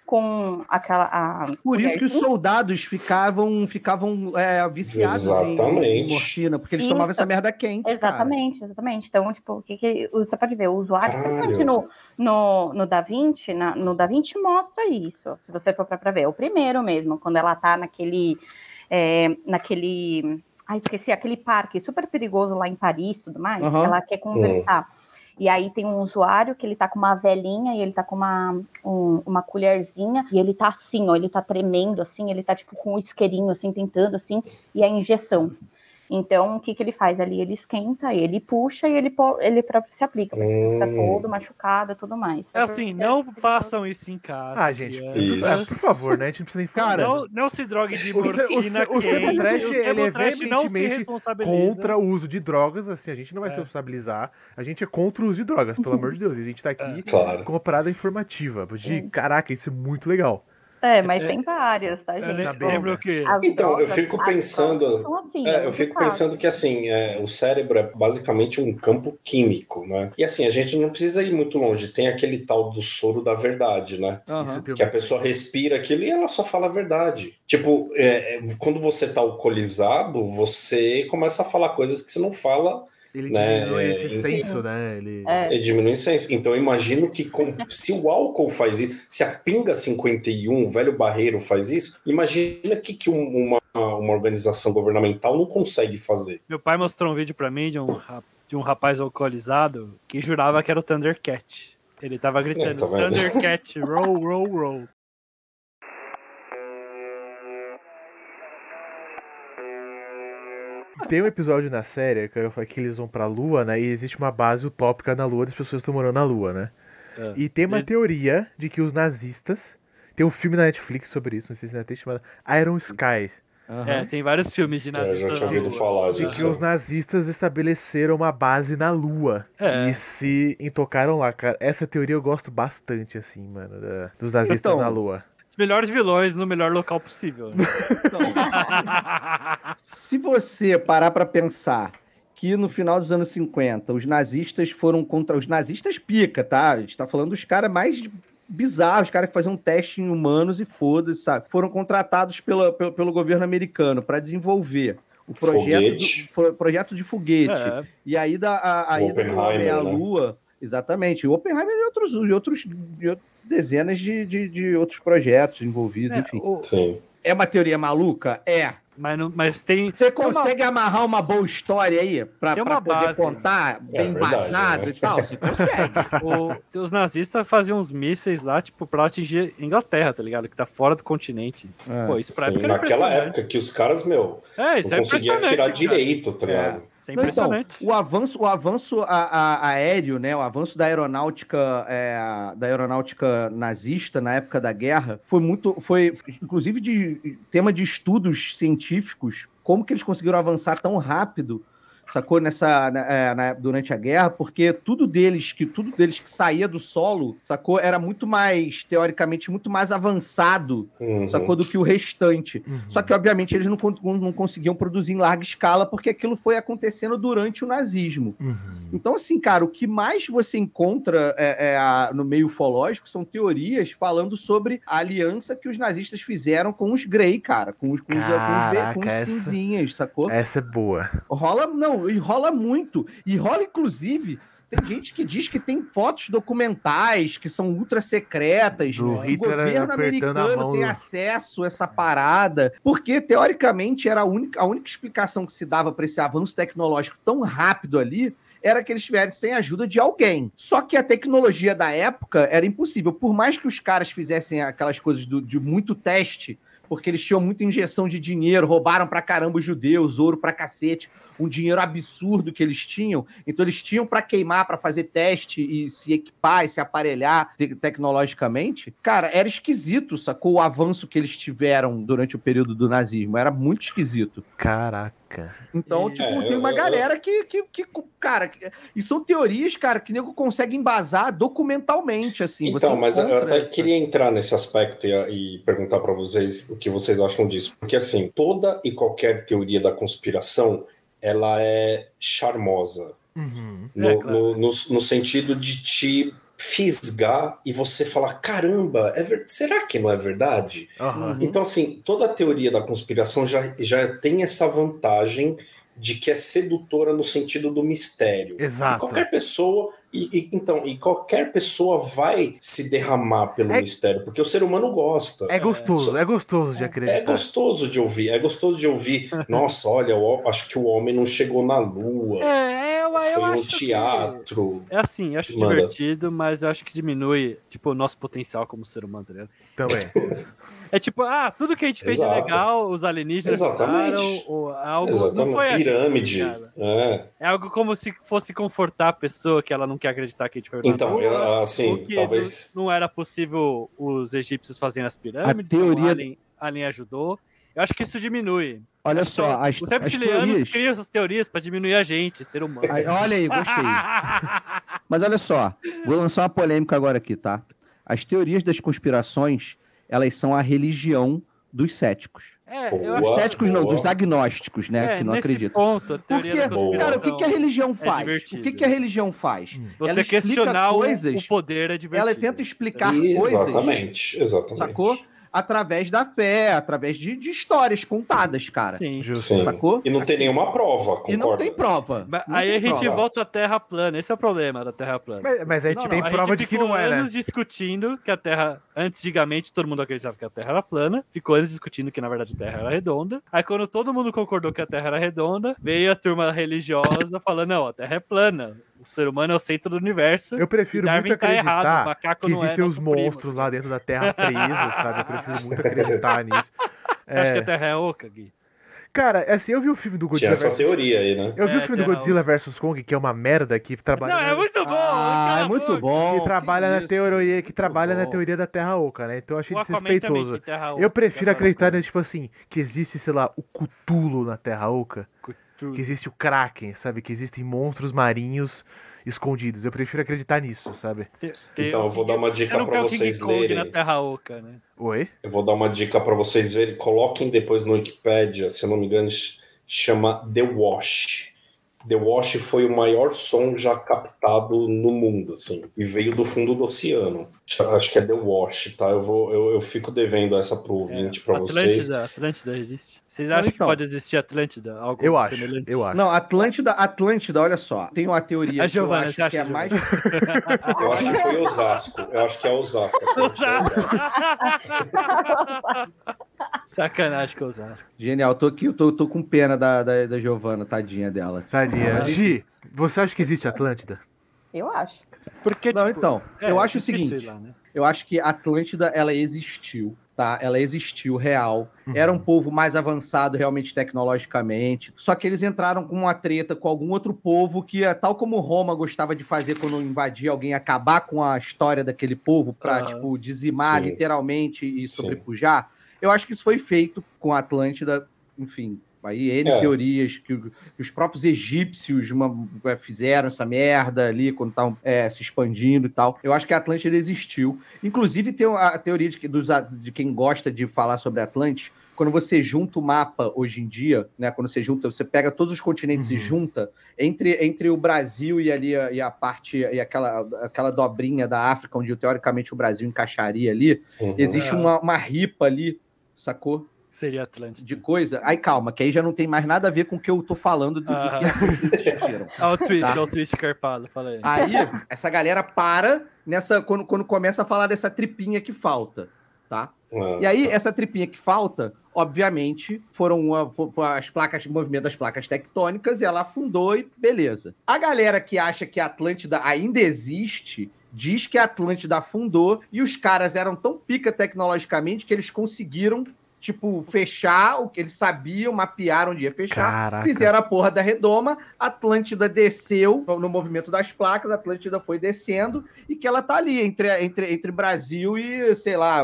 com aquela. A Por isso que os soldados ficavam, ficavam é, viciados em- em Exatamente. morfina, porque eles Isso. tomavam essa merda quente. cara. Exatamente, exatamente. Então, tipo, o que, que você pode ver? O usuário, principalmente no, no, no Da Vinci, na- no Da Vinci mostra isso, se você for para ver. É o primeiro mesmo, quando ela tá naquele. é, naquele. Ah, esqueci, aquele parque super perigoso lá em Paris e tudo mais. Aham. Ela quer conversar. E aí tem um usuário que ele tá com uma velinha e ele tá com uma, um- uma colherzinha e ele tá assim, ó, ele tá tremendo assim, ele tá tipo com o isqueirinho assim, tentando assim, e a injeção. Então, o que, que ele faz ali? Ele esquenta, ele puxa e ele, ele próprio se aplica. Mas ele fica Hum. todo machucado e tudo mais. É assim, não façam isso em casa. Ah, gente, Isso. é, por favor, né? A gente não precisa nem. Cara, Não, não se drogue de O o morfina o. Sebotrash, o ele é não se responsabiliza. contra o uso de drogas, assim, a gente não vai É. se responsabilizar. A gente é contra o uso de drogas, pelo amor de Deus. E a gente tá aqui Claro. com uma parada informativa. De caraca, isso é muito legal. É, mas É. tem várias, tá, Eu gente? Saber, lembro que As Então, eu drogas- fico pensando- assim, É, eu fico fácil. pensando que assim, é, o cérebro é basicamente um campo químico, né? E assim, a gente não precisa ir muito longe. Tem aquele tal do soro da verdade, né? Tem Que a pessoa respira aquilo e ela só fala a verdade. Tipo, é, é, quando você tá alcoolizado, você começa a falar coisas que você não fala Ele né, diminui é, esse em- senso, né? Ele... É. e diminui o senso. Então, eu imagino que com- se o álcool faz isso, se a Pinga 51, o velho barreiro, faz isso, imagina o que, que um- uma, uma organização governamental não consegue fazer. meu pai mostrou um vídeo pra mim de um, de um rapaz alcoolizado que jurava que era o Thundercat. Ele tava gritando, É, tá? Thundercat, roll, roll, roll. Tem um episódio na série que, eu falei que eles vão pra Lua, né? E existe uma base utópica na Lua das pessoas que estão morando na Lua, né? É. E tem uma Eles- teoria de que os nazistas. Tem um filme na Netflix sobre isso, não sei se ainda tem, chamado Iron Sky. Aham. É, tem vários filmes de É, eu já nazistas. tinha ouvido falar De disso. que os nazistas estabeleceram uma base na Lua. É. E se intocaram lá, cara. Essa teoria eu gosto bastante, assim, mano, da- dos nazistas Então, na Lua. Melhores vilões no melhor local possível. né? Então, se você parar pra pensar que no final dos anos 50 os nazistas foram contra os nazistas pica, tá? A gente tá falando dos caras mais bizarros, os caras que faziam teste em humanos e foda-se, sabe? Foram contratados pela, pelo, pelo governo americano pra desenvolver o projeto, do, pro- projeto de foguete. É, E aí da a, a ida do Oppenheimer, homem à né? Lua, exatamente. O Oppenheimer e outros, e outros, e outras dezenas de, de, de outros projetos envolvidos, é, enfim. o- Sim. É uma teoria maluca? É. mas, não- mas tem. Você tem uma- consegue amarrar uma boa história aí pra, Tem pra uma poder base. contar bem verdade, embasado né? e tal? Você consegue. o- os nazistas faziam uns mísseis lá, tipo, pra atingir Inglaterra, tá ligado? Que tá fora do continente. Pô, isso pra Sim, época era naquela época que os caras, meu, É, isso não é conseguiam atirar cara. direito, tá ligado? Isso é então, impressionante. o avanço, o avanço a- a- aéreo, né, o avanço da aeronáutica, é, da aeronáutica nazista na época da guerra foi muito, foi inclusive de tema de estudos científicos, como que eles conseguiram avançar tão rápido, sacou nessa na- é, na- durante a guerra, porque tudo deles que tudo deles que saía do solo, sacou, era muito mais teoricamente muito mais avançado, Uhum. sacou do que o restante. Uhum. Só que, obviamente, eles não, não conseguiam produzir em larga escala porque aquilo foi acontecendo durante o nazismo. Uhum. Então, assim, cara, o que mais você encontra é, é, a- no meio ufológico são teorias falando sobre a aliança que os nazistas fizeram com os Grey, cara, com os, com os, com os, com os Caraca, essa- cinzinhas, sacou? Essa é boa. Rola, não, e rola muito. E rola, inclusive. Tem gente que diz que tem fotos documentais que são ultra secretas. Do o Hitler governo americano tem do- acesso a essa parada. Porque, teoricamente, era a única, a única explicação que se dava para esse avanço tecnológico tão rápido ali era que eles tivessem ajuda de alguém. Só que a tecnologia da época era impossível. Por mais que os caras fizessem aquelas coisas do- de muito teste, porque eles tinham muita injeção de dinheiro, roubaram pra caramba os judeus, ouro pra cacete, um dinheiro absurdo que eles tinham. Então eles tinham pra queimar, pra fazer teste e se equipar e se aparelhar te- tecnologicamente. Cara, era esquisito, sacou? O avanço que eles tiveram durante o período do nazismo. Era muito esquisito. Caraca. Então, E- tipo, É, tem uma eu- galera que, que, que, cara, que- e são teorias, cara, que nego consegue embasar documentalmente, assim. Você Então, mas eu até essa- queria entrar nesse aspecto e, e perguntar para vocês o que vocês acham disso. Porque, assim, toda e qualquer teoria da conspiração, ela é charmosa. Uhum. No, É, claro. no, no, no sentido de te fisgar e você falar: caramba, é ver... será que não é verdade? Aham. Então, assim, toda a teoria da conspiração já, já tem essa vantagem de que é sedutora no sentido do mistério. E Exato. qualquer pessoa. E, e- então, e qualquer pessoa vai se derramar pelo É- mistério, porque o ser humano gosta. É gostoso, é gostoso de É acreditar. gostoso de ouvir, é gostoso de ouvir. Nossa, olha, eu acho que o homem não chegou na lua. É, eu, eu Foi um acho que- teatro. É assim, eu acho Manda. divertido, mas eu acho que diminui, tipo, o nosso potencial como ser humano, tá ligado? Também. É tipo, ah, tudo que a gente fez de Exato. legal, os alienígenas Exatamente. fizeram, ou algo, Exatamente. não foi a gente, Pirâmide. É. É algo como se fosse confortar a pessoa que ela não quer acreditar que a gente foi Então, assim, talvez. não, não era possível os egípcios fazerem as pirâmides, A teoria- então o Alien, Alien ajudou. Eu acho que isso diminui. Olha Acho só, as, Os reptilianos teorias... criam essas teorias pra diminuir a gente, ser humano. Ai, Olha aí, gostei. Mas olha só, vou lançar uma polêmica agora aqui, tá? As teorias das conspirações, elas são a religião dos céticos. É, Boa. acho Dos Boa, céticos não, dos agnósticos, né? é, que não acreditam. Porque, cara, o que, que a religião faz? o divertido. que, que a religião faz? Hum. Você ela questionar o- coisas- o poder é divertido. Ela tenta explicar coisas, Exatamente, exatamente. sacou? Através da fé, através de, de histórias contadas, cara. Sim. Justo. Sim. Sacou? E não tem Assim, nenhuma prova, concorda? E não tem prova. Mas Não aí tem a gente prova. volta à Terra plana. Esse é o problema da Terra plana. Mas, mas a gente Não, tem não, a prova gente de que ficou não é, né? anos discutindo que a Terra, antigamente todo mundo acreditava que a Terra era plana, ficou anos discutindo que na verdade a Terra era redonda. Aí quando todo mundo concordou que a Terra era redonda, veio a turma religiosa falando: não, a Terra é plana, o ser humano é o centro do universo. Eu prefiro muito tá errado, acreditar que é existem os nosso primo. monstros lá dentro da Terra presos, sabe? Eu prefiro muito acreditar nisso. Você acha É. que a Terra é oca, Gui? Cara, assim, eu vi o filme do Tinha Godzilla essa vs. teoria aí, né? Eu vi É, o filme do Godzilla vs Kong, que é uma merda que trabalha Não, na... é muito bom! Ah, é muito bom. que trabalha que na teoria, que trabalha na teoria da Terra Oca, né? Então eu achei O desrespeitoso. tem Terra oca, Eu prefiro Terra acreditar, oca. né, tipo assim, que existe, sei lá, o Cthulhu na Terra Oca, Cthulhu. que existe o Kraken, sabe? Que existem monstros marinhos escondidos. Eu prefiro acreditar nisso, sabe? Então, eu vou dar uma dica King vocês lerem. na Terra Oca, né? Oi? Eu vou dar uma dica para vocês verem. Coloquem depois no Wikipedia, se eu não me engano, chama The Wash. The Wash foi o maior som já captado no mundo, assim, e veio do fundo do oceano. Acho que é The Wash, tá? Eu vou, eu, eu fico devendo essa pro ouvinte para vocês. É, Atlântida, Atlântida existe? Vocês acham que então. pode existir Atlântida? Algo Eu acho, semelhante? eu acho. Não, Atlântida, Atlântida, olha só. Tem uma teoria A que eu Giovana, acho você acha, que é Giovana? mais. Eu acho que foi Osasco. Eu acho que é Osasco. Sacanagem com Osasco. Genial, tô aqui, eu tô, tô com pena da, da, da Giovana, tadinha dela. Tadinha. Mas- Gi, você acha que existe Atlântida? Eu acho. Porque, Não, tipo, então, é, eu acho o seguinte. lá, né? Eu acho que a Atlântida, ela existiu, tá? Ela existiu real. Uhum. Era um povo mais avançado realmente tecnologicamente. Só que eles entraram com uma treta com algum outro povo que, eh, tal como Roma gostava de fazer quando invadia alguém, acabar com a história daquele povo pra, Aham. tipo, dizimar Sim. literalmente e Sim. sobrepujar. Eu acho que isso foi feito com a Atlântida, enfim. Aí, N É. teorias que, os próprios egípcios uma- eh, fizeram essa merda ali quando estavam eh, se expandindo e tal. Eu acho que a Atlântida existiu. Inclusive, tem a teoria de, que, dos, de quem gosta de falar sobre Atlântis. Quando você junta o mapa hoje em dia, né? Quando você junta, você pega todos os continentes e Uhum. junta entre, entre o Brasil e ali a, e a parte e aquela, aquela dobrinha da África, onde teoricamente o Brasil encaixaria ali, Uhum. existe É. uma, uma ripa ali, sacou? Seria Atlântida. De coisa. Aí calma, que aí já não tem mais nada a ver com o que eu tô falando do, do Aham. que Atlântis existiram. Olha o twist, Tá. olha o twist carpado, fala aí. Aí, essa galera para nessa quando, quando começa a falar dessa tripinha que falta, tá? Ah, E aí, essa tripinha que falta, obviamente, foram uma- as placas, o movimento das placas tectônicas, e ela afundou e beleza. A galera que acha que a Atlântida ainda existe, diz que a Atlântida afundou, e os caras eram tão pica tecnologicamente que eles conseguiram, tipo, fechar o que eles sabiam, mapearam onde ia fechar, Caraca. Fizeram a porra da redoma, a Atlântida desceu no, no movimento das placas, a Atlântida foi descendo e que ela tá ali entre, entre, entre Brasil e, sei lá.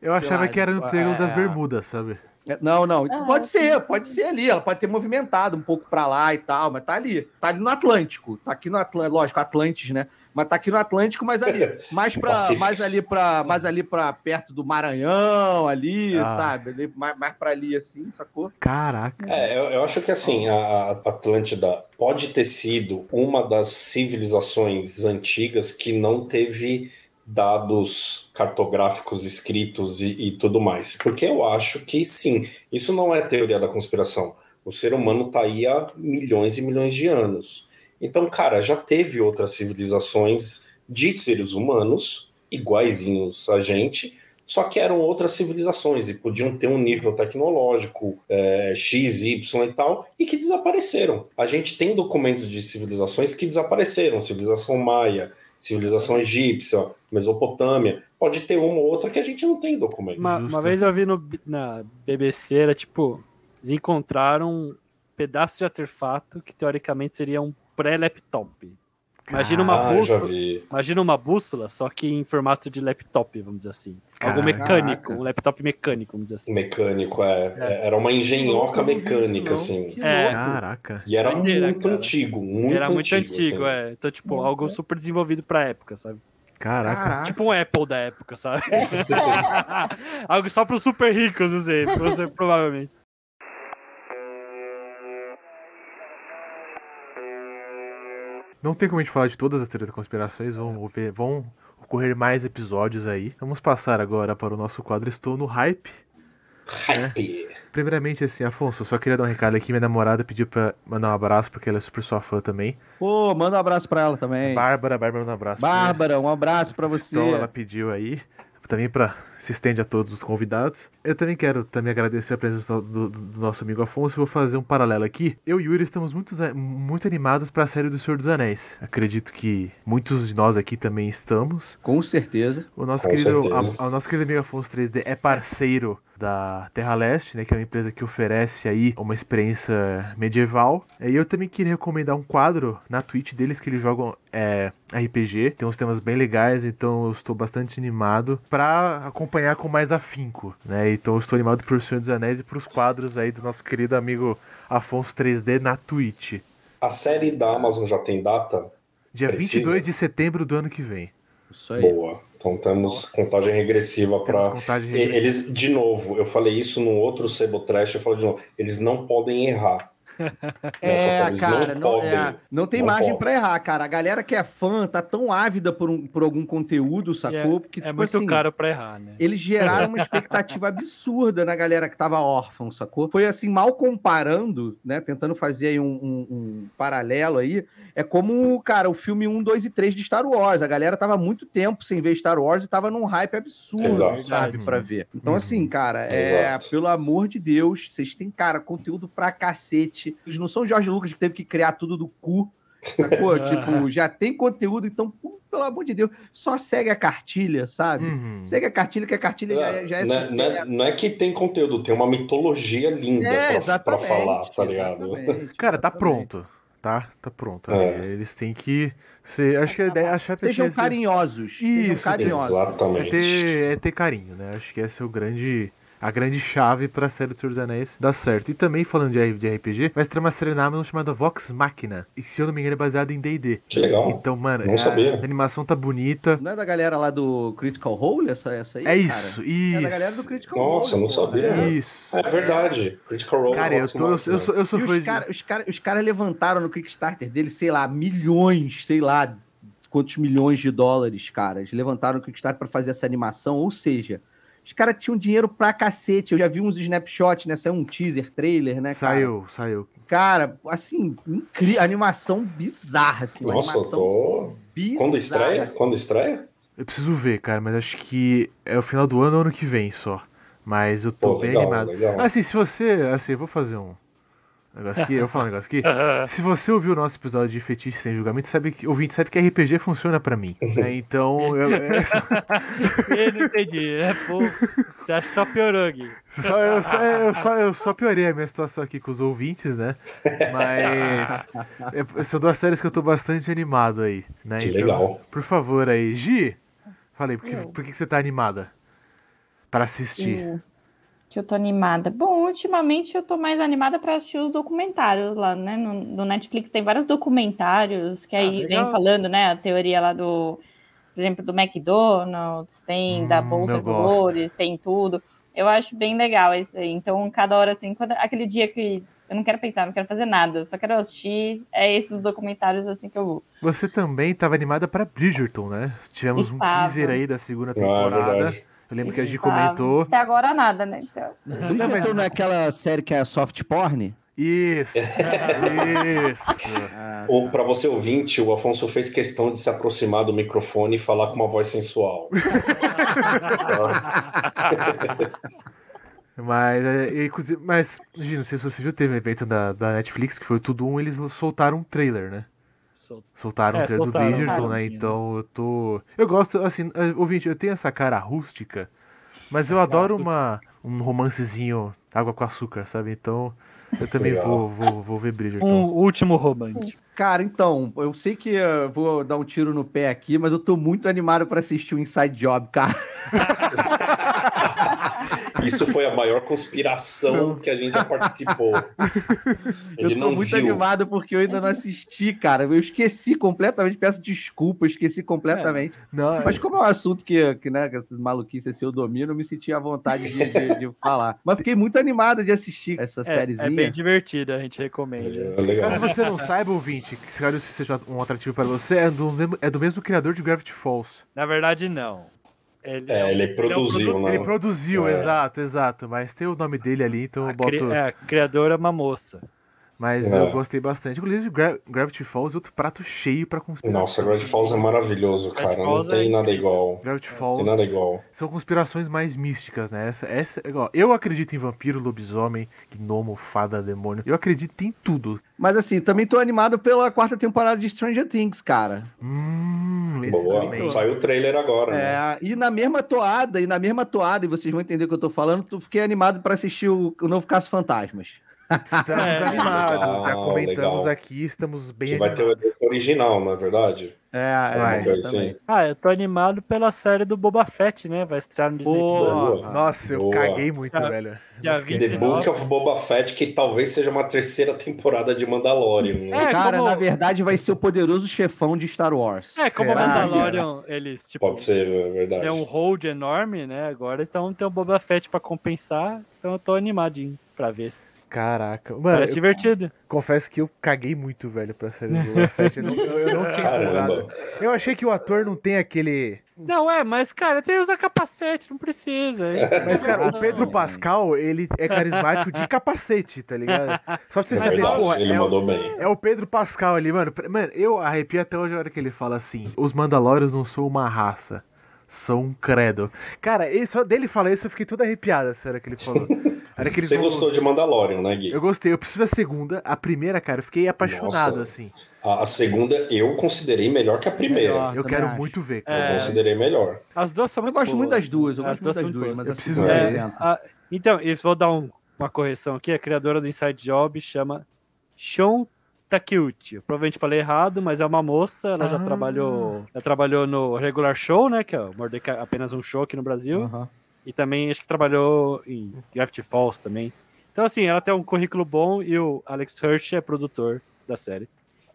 Eu sei achava lá, que era no Triângulo das é, Bermudas, sabe? é, Não, não. Ah, pode sim. ser, pode ser ali. Ela pode ter movimentado um pouco pra lá e tal, mas tá ali. Tá ali no Atlântico. Tá aqui no Atlântico. Lógico, Atlantes, né? Mas tá aqui no Atlântico, mas ali, mais para mais ali para mais ali para perto do Maranhão, ali, Ah. sabe? Ali, mais, mais para ali assim, sacou? Caraca. É, eu, eu acho que assim, a a Atlântida pode ter sido uma das civilizações antigas que não teve dados cartográficos escritos e, e tudo mais. Porque eu acho que sim, isso não é teoria da conspiração. O ser humano tá aí há milhões e milhões de anos. Então, cara, já teve outras civilizações de seres humanos iguaizinhos a gente, só que eram outras civilizações e podiam ter um nível tecnológico é, X, Y e tal, e que desapareceram. A gente tem documentos de civilizações que desapareceram, civilização maia, civilização egípcia, Mesopotâmia. Pode ter uma ou outra que a gente não tem documento. Uma, uma vez eu vi no, na BBC, era tipo, eles encontraram um pedaço de artefato que teoricamente seria um pré-laptop. Imagina uma ah, bússola. Imagina uma bússola, só que em formato de laptop, vamos dizer assim. Algo Caraca. mecânico, um laptop mecânico, vamos dizer assim. Mecânico, é. É, Era uma engenhoca mecânica, assim. É. Caraca. E era muito cara. antigo, muito Era muito antigo, assim. é. Então, tipo, algo super desenvolvido pra época, sabe? Caraca. Caraca. Tipo um Apple da época, sabe? algo só pros super ricos, não sei. Você, provavelmente. Não tem como a gente falar de todas as teorias da conspirações, vão, ver, vão ocorrer mais episódios aí. Vamos passar agora para o nosso quadro Estou no Hype. Hype. Primeiramente, assim, Afonso, eu só queria dar um recado aqui. Minha namorada pediu pra mandar um abraço, porque ela é super sua fã também. Pô, manda um abraço pra ela também. Bárbara, Bárbara, manda um abraço. Bárbara, um abraço pra você. Então ela pediu aí, também para se estende a todos os convidados. Eu também quero também agradecer a presença do, do- do nosso amigo Afonso. Vou fazer um paralelo aqui. Eu e o Yuri estamos muito, muito animados para a série do Senhor dos Anéis. Acredito que muitos de nós aqui também estamos. Com certeza. O nosso Com querido, certeza. a- o nosso querido amigo Afonso 3D é parceiro da Terra Leste, né, que é uma empresa que oferece aí uma experiência medieval. E eu também queria recomendar um quadro na Twitch deles que eles jogam é, RPG. Tem uns temas bem legais, então eu estou bastante animado para acompanhar com mais afinco, né? Então eu estou animado por Senhor dos Anéis e para os quadros aí do nosso querido amigo Afonso 3D na Twitch. A série da Amazon já tem data? Dia Precisa. 22 de setembro do ano que vem. Isso aí. Boa. Então temos contagem regressiva para eles de novo. Eu falei isso num outro Sebo Trash. Eu falo de novo. Eles não podem errar. Nessa série, É, cara, não não, podem. é, não tem Não margem pra errar, cara. A galera que é fã tá tão ávida por, um- por algum conteúdo, sacou? Porque, é tipo muito assim, caro pra errar, né? eles geraram uma expectativa absurda na galera que tava órfã, sacou? Foi assim, mal comparando, né? Tentando fazer aí um, um- um paralelo aí. É como, cara, o filme 1, 2 e 3 de Star Wars. A galera tava há muito tempo sem ver Star Wars e tava num hype absurdo, Exato. sabe? Pra ver. Então, Uhum. assim, cara, é, Exato. pelo amor de Deus, vocês têm, cara, conteúdo pra cacete. Eles não são Jorge Lucas que teve que criar tudo do cu. Sacou? tipo, já tem conteúdo, então, pô, pelo amor de Deus, só segue a cartilha, sabe? Uhum. Segue a cartilha, que a cartilha já, é- já é não, é- não é, não é que tem conteúdo, tem uma mitologia linda É, pra, pra falar, tá ligado? exatamente, Cara, tá pronto. Tá? Tá pronto. É. Eles têm que ser. Acho que a ideia. Acho que a Sejam ideia é- carinhosos. Sejam Isso, carinhosos. É Exatamente. ter, é ter carinho, né? Acho que esse é o grande. A grande chave pra série do Senhor dos Anéis dar certo. E também, falando de, de RPG, vai ter uma série na Amazon chamada Vox Machina. E se eu não me engano, é baseada em DD. Que legal. Então, mano, Não a, sabia. a animação tá bonita. Não é da galera lá do Critical Role, essa, essa aí? É cara? isso, isso. É da galera do Critical Nossa, Role. não pô. sabia. É. Isso. É verdade. Critical Role. Cara, eu, tô, eu, eu sou, eu sou fã os de- caras os cara, os cara levantaram no Kickstarter dele, sei lá, milhões, sei lá, quantos milhões de dólares, cara. Eles levantaram no Kickstarter pra fazer essa animação, ou seja, os caras tinham dinheiro pra cacete. Eu já vi uns snapshots, né? Saiu um teaser, trailer, né, cara? Saiu, saiu. Cara, assim, incrível. Animação bizarra, assim. Nossa, eu animação tô. bizarra. Quando estreia? assim. Quando estreia? Eu preciso ver, cara, mas acho que é o final do ano ou ano que vem só. Mas eu tô Pô, bem legal, animado. legal. Assim, se você. Assim, eu vou fazer um negócio aqui, eu vou falar um negócio aqui. Se você ouviu o nosso episódio de Fetiche Sem Julgamento, sabe que, ouvinte sabe que RPG funciona pra mim. né? Então, eu, é só, Eu não entendi. É, pô, você acha que só piorou aqui. só- eu, só, eu, só, eu só piorei a minha situação aqui com os ouvintes, né? Mas é, são duas séries que eu tô bastante animado aí. Né? Que Então, legal. Por favor aí, Gi, falei, por que, por que que você tá animada? Pra assistir. Eu- Que eu tô animada. Bom, ultimamente eu tô mais animada para assistir os documentários lá, né? No, no, Netflix tem vários documentários que aí ah, vem falando, né? A teoria lá do, por exemplo, do McDonald's, tem hum, da Bolsa de Valores, tem tudo. Eu acho bem legal isso aí. Então, cada hora, assim, quando, aquele dia que eu não quero pensar, não quero fazer nada, só quero assistir, é esses documentários assim que eu vou. Você também estava animada para Bridgerton, né? Tivemos Estava. um teaser aí da segunda temporada. Ah, eu lembro que a gente comentou. Até agora nada, né? Então... Bridgerton não é aquela série que é soft porn? Isso, isso. Ou para você ouvinte, o Afonso fez questão de se aproximar do microfone e falar com uma voz sensual. mas, é, mas, Gino, não sei se você viu, teve um evento da, da Netflix que foi tudo um, eles soltaram um trailer, né? Soltaram é, um trailer soltaram, do Bridgerton, né? Então eu tô. Eu gosto, assim, é, ouvinte, eu tenho essa cara rústica, mas eu adoro uma, um romancezinho água com açúcar, sabe? Então. Eu também vou, vou, vou ver Bridgerton. Um último romântico. Cara, então, eu sei que eu vou dar um tiro no pé aqui, mas eu tô muito animado para assistir o Inside Job, cara. Isso foi a maior conspiração não. que a gente já participou. Ele eu tô muito viu. animado porque eu ainda não assisti, cara. Eu esqueci completamente, peço desculpa, esqueci completamente. É. Não, Mas como é um assunto que, que né, que essas maluquices eu domino, eu me senti à vontade de, de, de, falar. Mas fiquei muito animado de assistir essa é, sériezinha. É bem divertida, a gente recomenda. É, Caso você não saiba, ouvinte, que se caso isso seja um atrativo para você, é do, mesmo, é do mesmo criador de Gravity Falls. Na verdade, não. Ele, é, ele produziu, ele, é um, né? Ele produziu, é. exato, exato. Mas tem o nome dele ali, então a eu boto. Cri... É, a criadora é uma moça. Mas é. eu gostei bastante. Inclusive, Gra Gravity Falls é outro prato cheio pra conspiração. Nossa, Gravity Falls é maravilhoso, cara. Falls não tem é... nada igual. Gravity Falls. Tem nada igual. São conspirações mais místicas, né? Essa, essa, igual, eu acredito em vampiro, lobisomem, gnomo, fada, demônio. Eu acredito em tudo. Mas assim, também tô animado pela quarta temporada de Stranger Things, cara. Hum, Boa. Saiu o trailer agora. É, né? e na mesma toada, e na mesma toada, e vocês vão entender o que eu tô falando, tu fiquei animado para assistir o, o novo Caso Fantasmas. Estamos é, animados, legal, já comentamos legal. aqui, estamos bem que vai ter o original, não é verdade? É, é vai, assim. Ah, eu tô animado pela série do Boba Fett, né? Vai estrear no Disney Plus. Nossa, eu Boa. caguei muito, ah, velho. The Book of Boba Fett, que talvez seja uma terceira temporada de Mandalorian. Né? É, Cara, como... na verdade vai ser o poderoso chefão de Star Wars. É, como o Mandalorian, eles, tipo... Pode ser, é verdade. É um hold enorme, né, agora, então tem o Boba Fett pra compensar, então eu tô animadinho pra ver. Caraca. Mano, Parece divertido. Confesso que eu caguei muito, velho, pra série do Boba Fett. Eu não, eu, não fiquei empolgado. Eu achei que o ator não tem aquele. Não, é, mas, cara, tem que usar capacete, não precisa. É mas, cara, o Pedro Pascal, ele é carismático de capacete, tá ligado? Só pra você é saber, porra, ele é, mandou o, bem. é o Pedro Pascal ali, mano. Mano, eu arrepio até hoje a hora que ele fala assim: os Mandalorians não são uma raça são um credo. Cara, só dele falar isso eu fiquei toda arrepiada, hora que ele falou. Que Você vão... gostou de Mandalorian, né, Gui? Eu gostei, eu preciso da segunda. A primeira, cara, eu fiquei apaixonado, Nossa. assim. A, a, segunda eu considerei melhor que a primeira. Melhor, eu quero acho. muito ver. Cara. É... Eu considerei melhor. As duas são muito Eu gosto boas. muito das duas, eu gosto muito das duas, mas eu preciso é, ver. A... Então, isso, vou dar um, uma correção aqui. A criadora do Inside Job chama Sean Takeuchi. Provavelmente falei errado, mas é uma moça. Ela ah. já trabalhou. Ela trabalhou no Regular Show, né? Que é o Mordecai, apenas um show aqui no Brasil. Uhum. E também acho que trabalhou em Gravity Falls também. Então, assim, ela tem um currículo bom e o Alex Hirsch é produtor da série.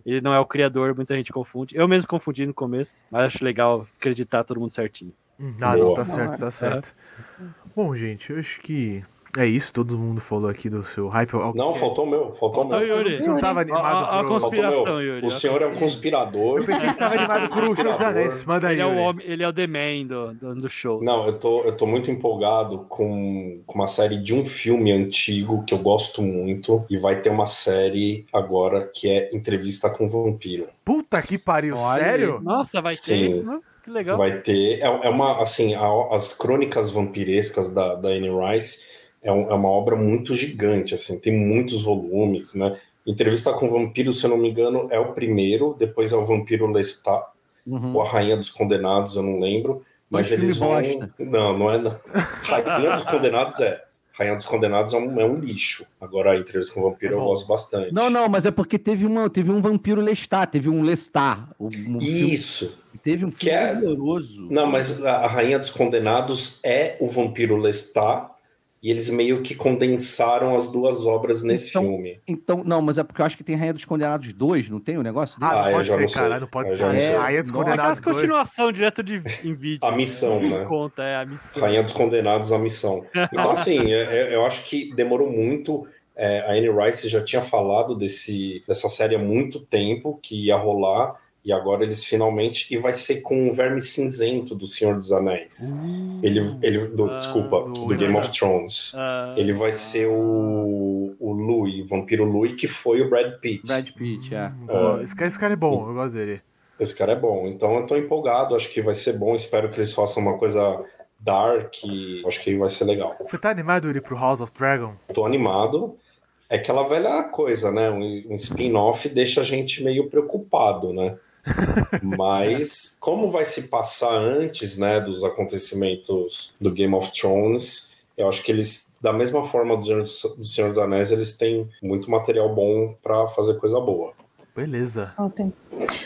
Ele não é o criador, muita gente confunde. Eu mesmo confundi no começo, mas acho legal acreditar todo mundo certinho. Hum, ah, tá certo, tá certo. É. Bom, gente, eu acho que é isso, todo mundo falou aqui do seu hype. Não, faltou o meu, faltou o meu. Yuri. Você não tava animado a, a, conspiração, Yuri. O senhor é um conspirador. Eu pensei que você tava animado por o Senhor dos Anéis. Manda aí, ele, é o homem, ele é o The Man do, do, do show. Não, eu tô, eu tô muito empolgado com, com uma série de um filme antigo que eu gosto muito. E vai ter uma série agora que é Entrevista com o Vampiro. Puta que pariu, Olha. sério? Nossa, vai Sim. ter isso, mano? Que legal. Vai ter. É, é uma, assim, a, as crônicas vampirescas da, da Anne Rice é, um, é, uma obra muito gigante, assim, tem muitos volumes, né? Entrevista com o Vampiro, se eu não me engano, é o primeiro, depois é o Vampiro Lestat, uhum. ou a Rainha dos Condenados, eu não lembro, mas, eles vão... Bosta. Não, não é... Rainha dos Condenados é... Rainha dos Condenados é um, é um lixo. Agora, a entrevista com o vampiro é eu gosto bastante. Não, não, mas é porque teve, uma, teve um vampiro Lestat, teve um Lestat. Um Isso. Filme, teve um filme é... Não, mas a Rainha dos Condenados é o vampiro Lestat, e eles meio que condensaram as duas obras nesse Então, filme. Então, não, mas é porque eu acho que tem Rainha dos Condenados 2, não tem o negócio dele? Ah, Ah, pode ser, caralho, não pode ser. sei. Rainha dos Condenados dois. continuação direto de em vídeo. A missão, né? Conta, é a missão. Rainha dos Condenados, a missão. Então, assim, é- é- eu acho que demorou muito. É, a Anne Rice já tinha falado desse, dessa série há muito tempo que ia rolar, e agora eles finalmente. E vai ser com o Verme Cinzento do Senhor dos Anéis. Ele, ele do, Ah, desculpa, do- do Game of Thrones. Ah, Ele vai ser o, o Louis, o vampiro Louis, que foi o Brad Pitt. Brad Pitt, é. Hum, Esse cara, esse cara é bom, eu gosto dele. Esse cara é bom. Então eu tô empolgado, acho que vai ser bom. Espero que eles façam uma coisa dark. Acho que vai ser legal. Você tá animado, Yuri, pro House of Dragon? Tô animado. É aquela velha coisa, né? Um, um spin-off deixa a gente meio preocupado, né? Mas como vai se passar antes, né, dos acontecimentos do Game of Thrones, eu acho que eles, da mesma forma do Senhor, do Senhor dos Anéis, eles têm muito material bom pra fazer coisa boa. Beleza.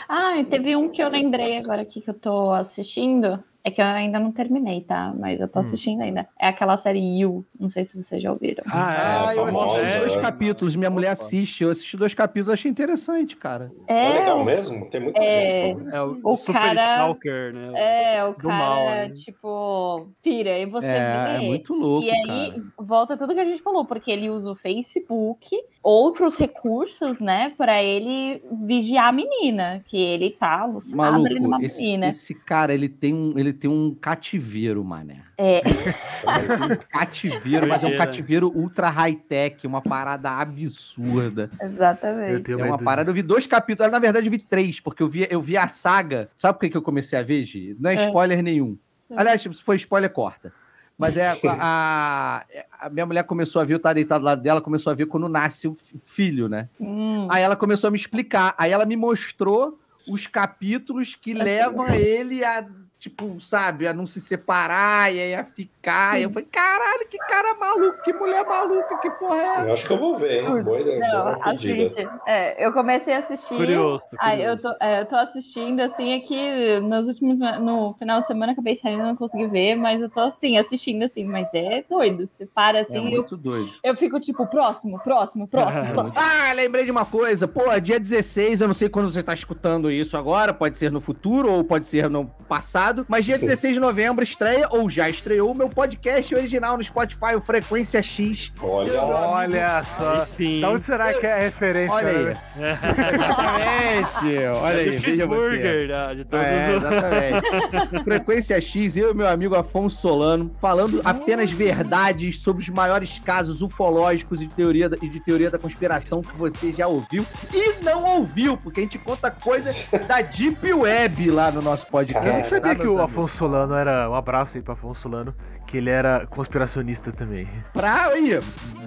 Ah, e teve um que eu lembrei agora aqui que eu tô assistindo. É que eu ainda não terminei, tá? Mas eu tô assistindo ainda. É aquela série You. Não sei se vocês já ouviram. Ah, Ah, é. eu assisti famosa, dois é. capítulos. Minha mulher assiste. Eu assisti dois capítulos, achei interessante, cara. É, É, legal mesmo? Tem muita É. gente É o, O Super cara- Stalker, né? é, o Do cara, mal, né? tipo, pira. E você É, é vê. muito louco, e aí cara. volta tudo que a gente falou, porque ele usa o Facebook, outros recursos, né, pra ele vigiar a menina, que ele tá alucinado ali numa Maluco, esse, menina. esse cara, ele tem um, ele tem um cativeiro, mané. É, um cativeiro, mas é um cativeiro ultra high-tech, uma parada absurda. Exatamente. É uma parada, eu vi dois capítulos, na verdade eu vi três, porque eu vi, eu vi a saga. Sabe por que que eu comecei a ver, Gi? Não é É. spoiler nenhum. É. Aliás, se for spoiler, corta. Mas é a, a- minha mulher começou a ver, eu tava deitado do lado dela, começou a ver quando nasce o fi- filho, né? Hum, Aí ela começou a me explicar. Aí ela me mostrou os capítulos que levam ele a, tipo, sabe, a não se separar e aí a ficar. E eu falei, caralho, que cara maluco, que mulher maluca, que porra é essa? Eu acho que eu vou ver, hein? Boa ideia, Não, assiste. É, eu comecei a assistir. Curioso, tô Aí eu curioso. tô, é, eu tô assistindo, assim, aqui nos últimos. No final de semana acabei saindo, não consegui ver, mas eu tô assim, assistindo assim, mas é doido. Você para É assim, eu, muito doido. eu fico tipo, próximo, próximo, próximo, É próximo. Ah, lembrei de uma coisa. Pô, dia 16, eu não sei quando você tá escutando isso agora, pode ser no futuro ou pode ser no passado, mas dia 16 de novembro estreia, ou já estreou, o meu podcast original no Spotify, o Frequência X. Olha, Olha só. sim. Da onde será que é a referência? Olha aí. Exatamente. Olha É aí, veja você. né, de todos É, os... exatamente. Frequência X, eu e meu amigo Afonso Solano, falando apenas verdades sobre os maiores casos ufológicos e de teoria da, e de teoria da conspiração que você já ouviu e não ouviu, porque a gente conta coisas da Deep Web lá no nosso podcast. Eu não sabia que o amigos? Afonso Solano era. Um abraço aí pro Afonso Solano, que ele era conspiracionista também. Pra aí,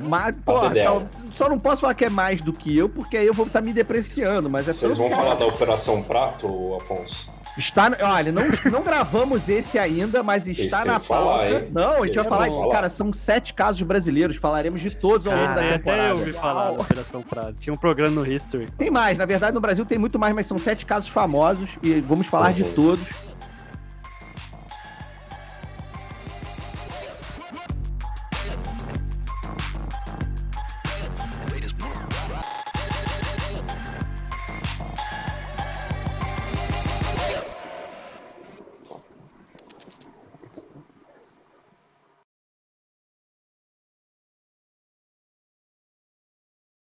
mas, porra, Dedéu. só, não posso falar que é mais do que eu, porque aí eu vou estar me depreciando, mas é vocês vão falar da Operação Prato, Afonso? Está, olha, não, não gravamos esse ainda, mas está na falar, pauta. hein? não, a gente vai falar falar. cara, são sete casos brasileiros. Falaremos de todos ao longo da Esse até eu temporada. ouvi falar da Operação Prado. Tinha um programa no History. Tem mais, na verdade, no Brasil tem muito mais, mas são sete casos famosos e vamos falar de Uhum. todos.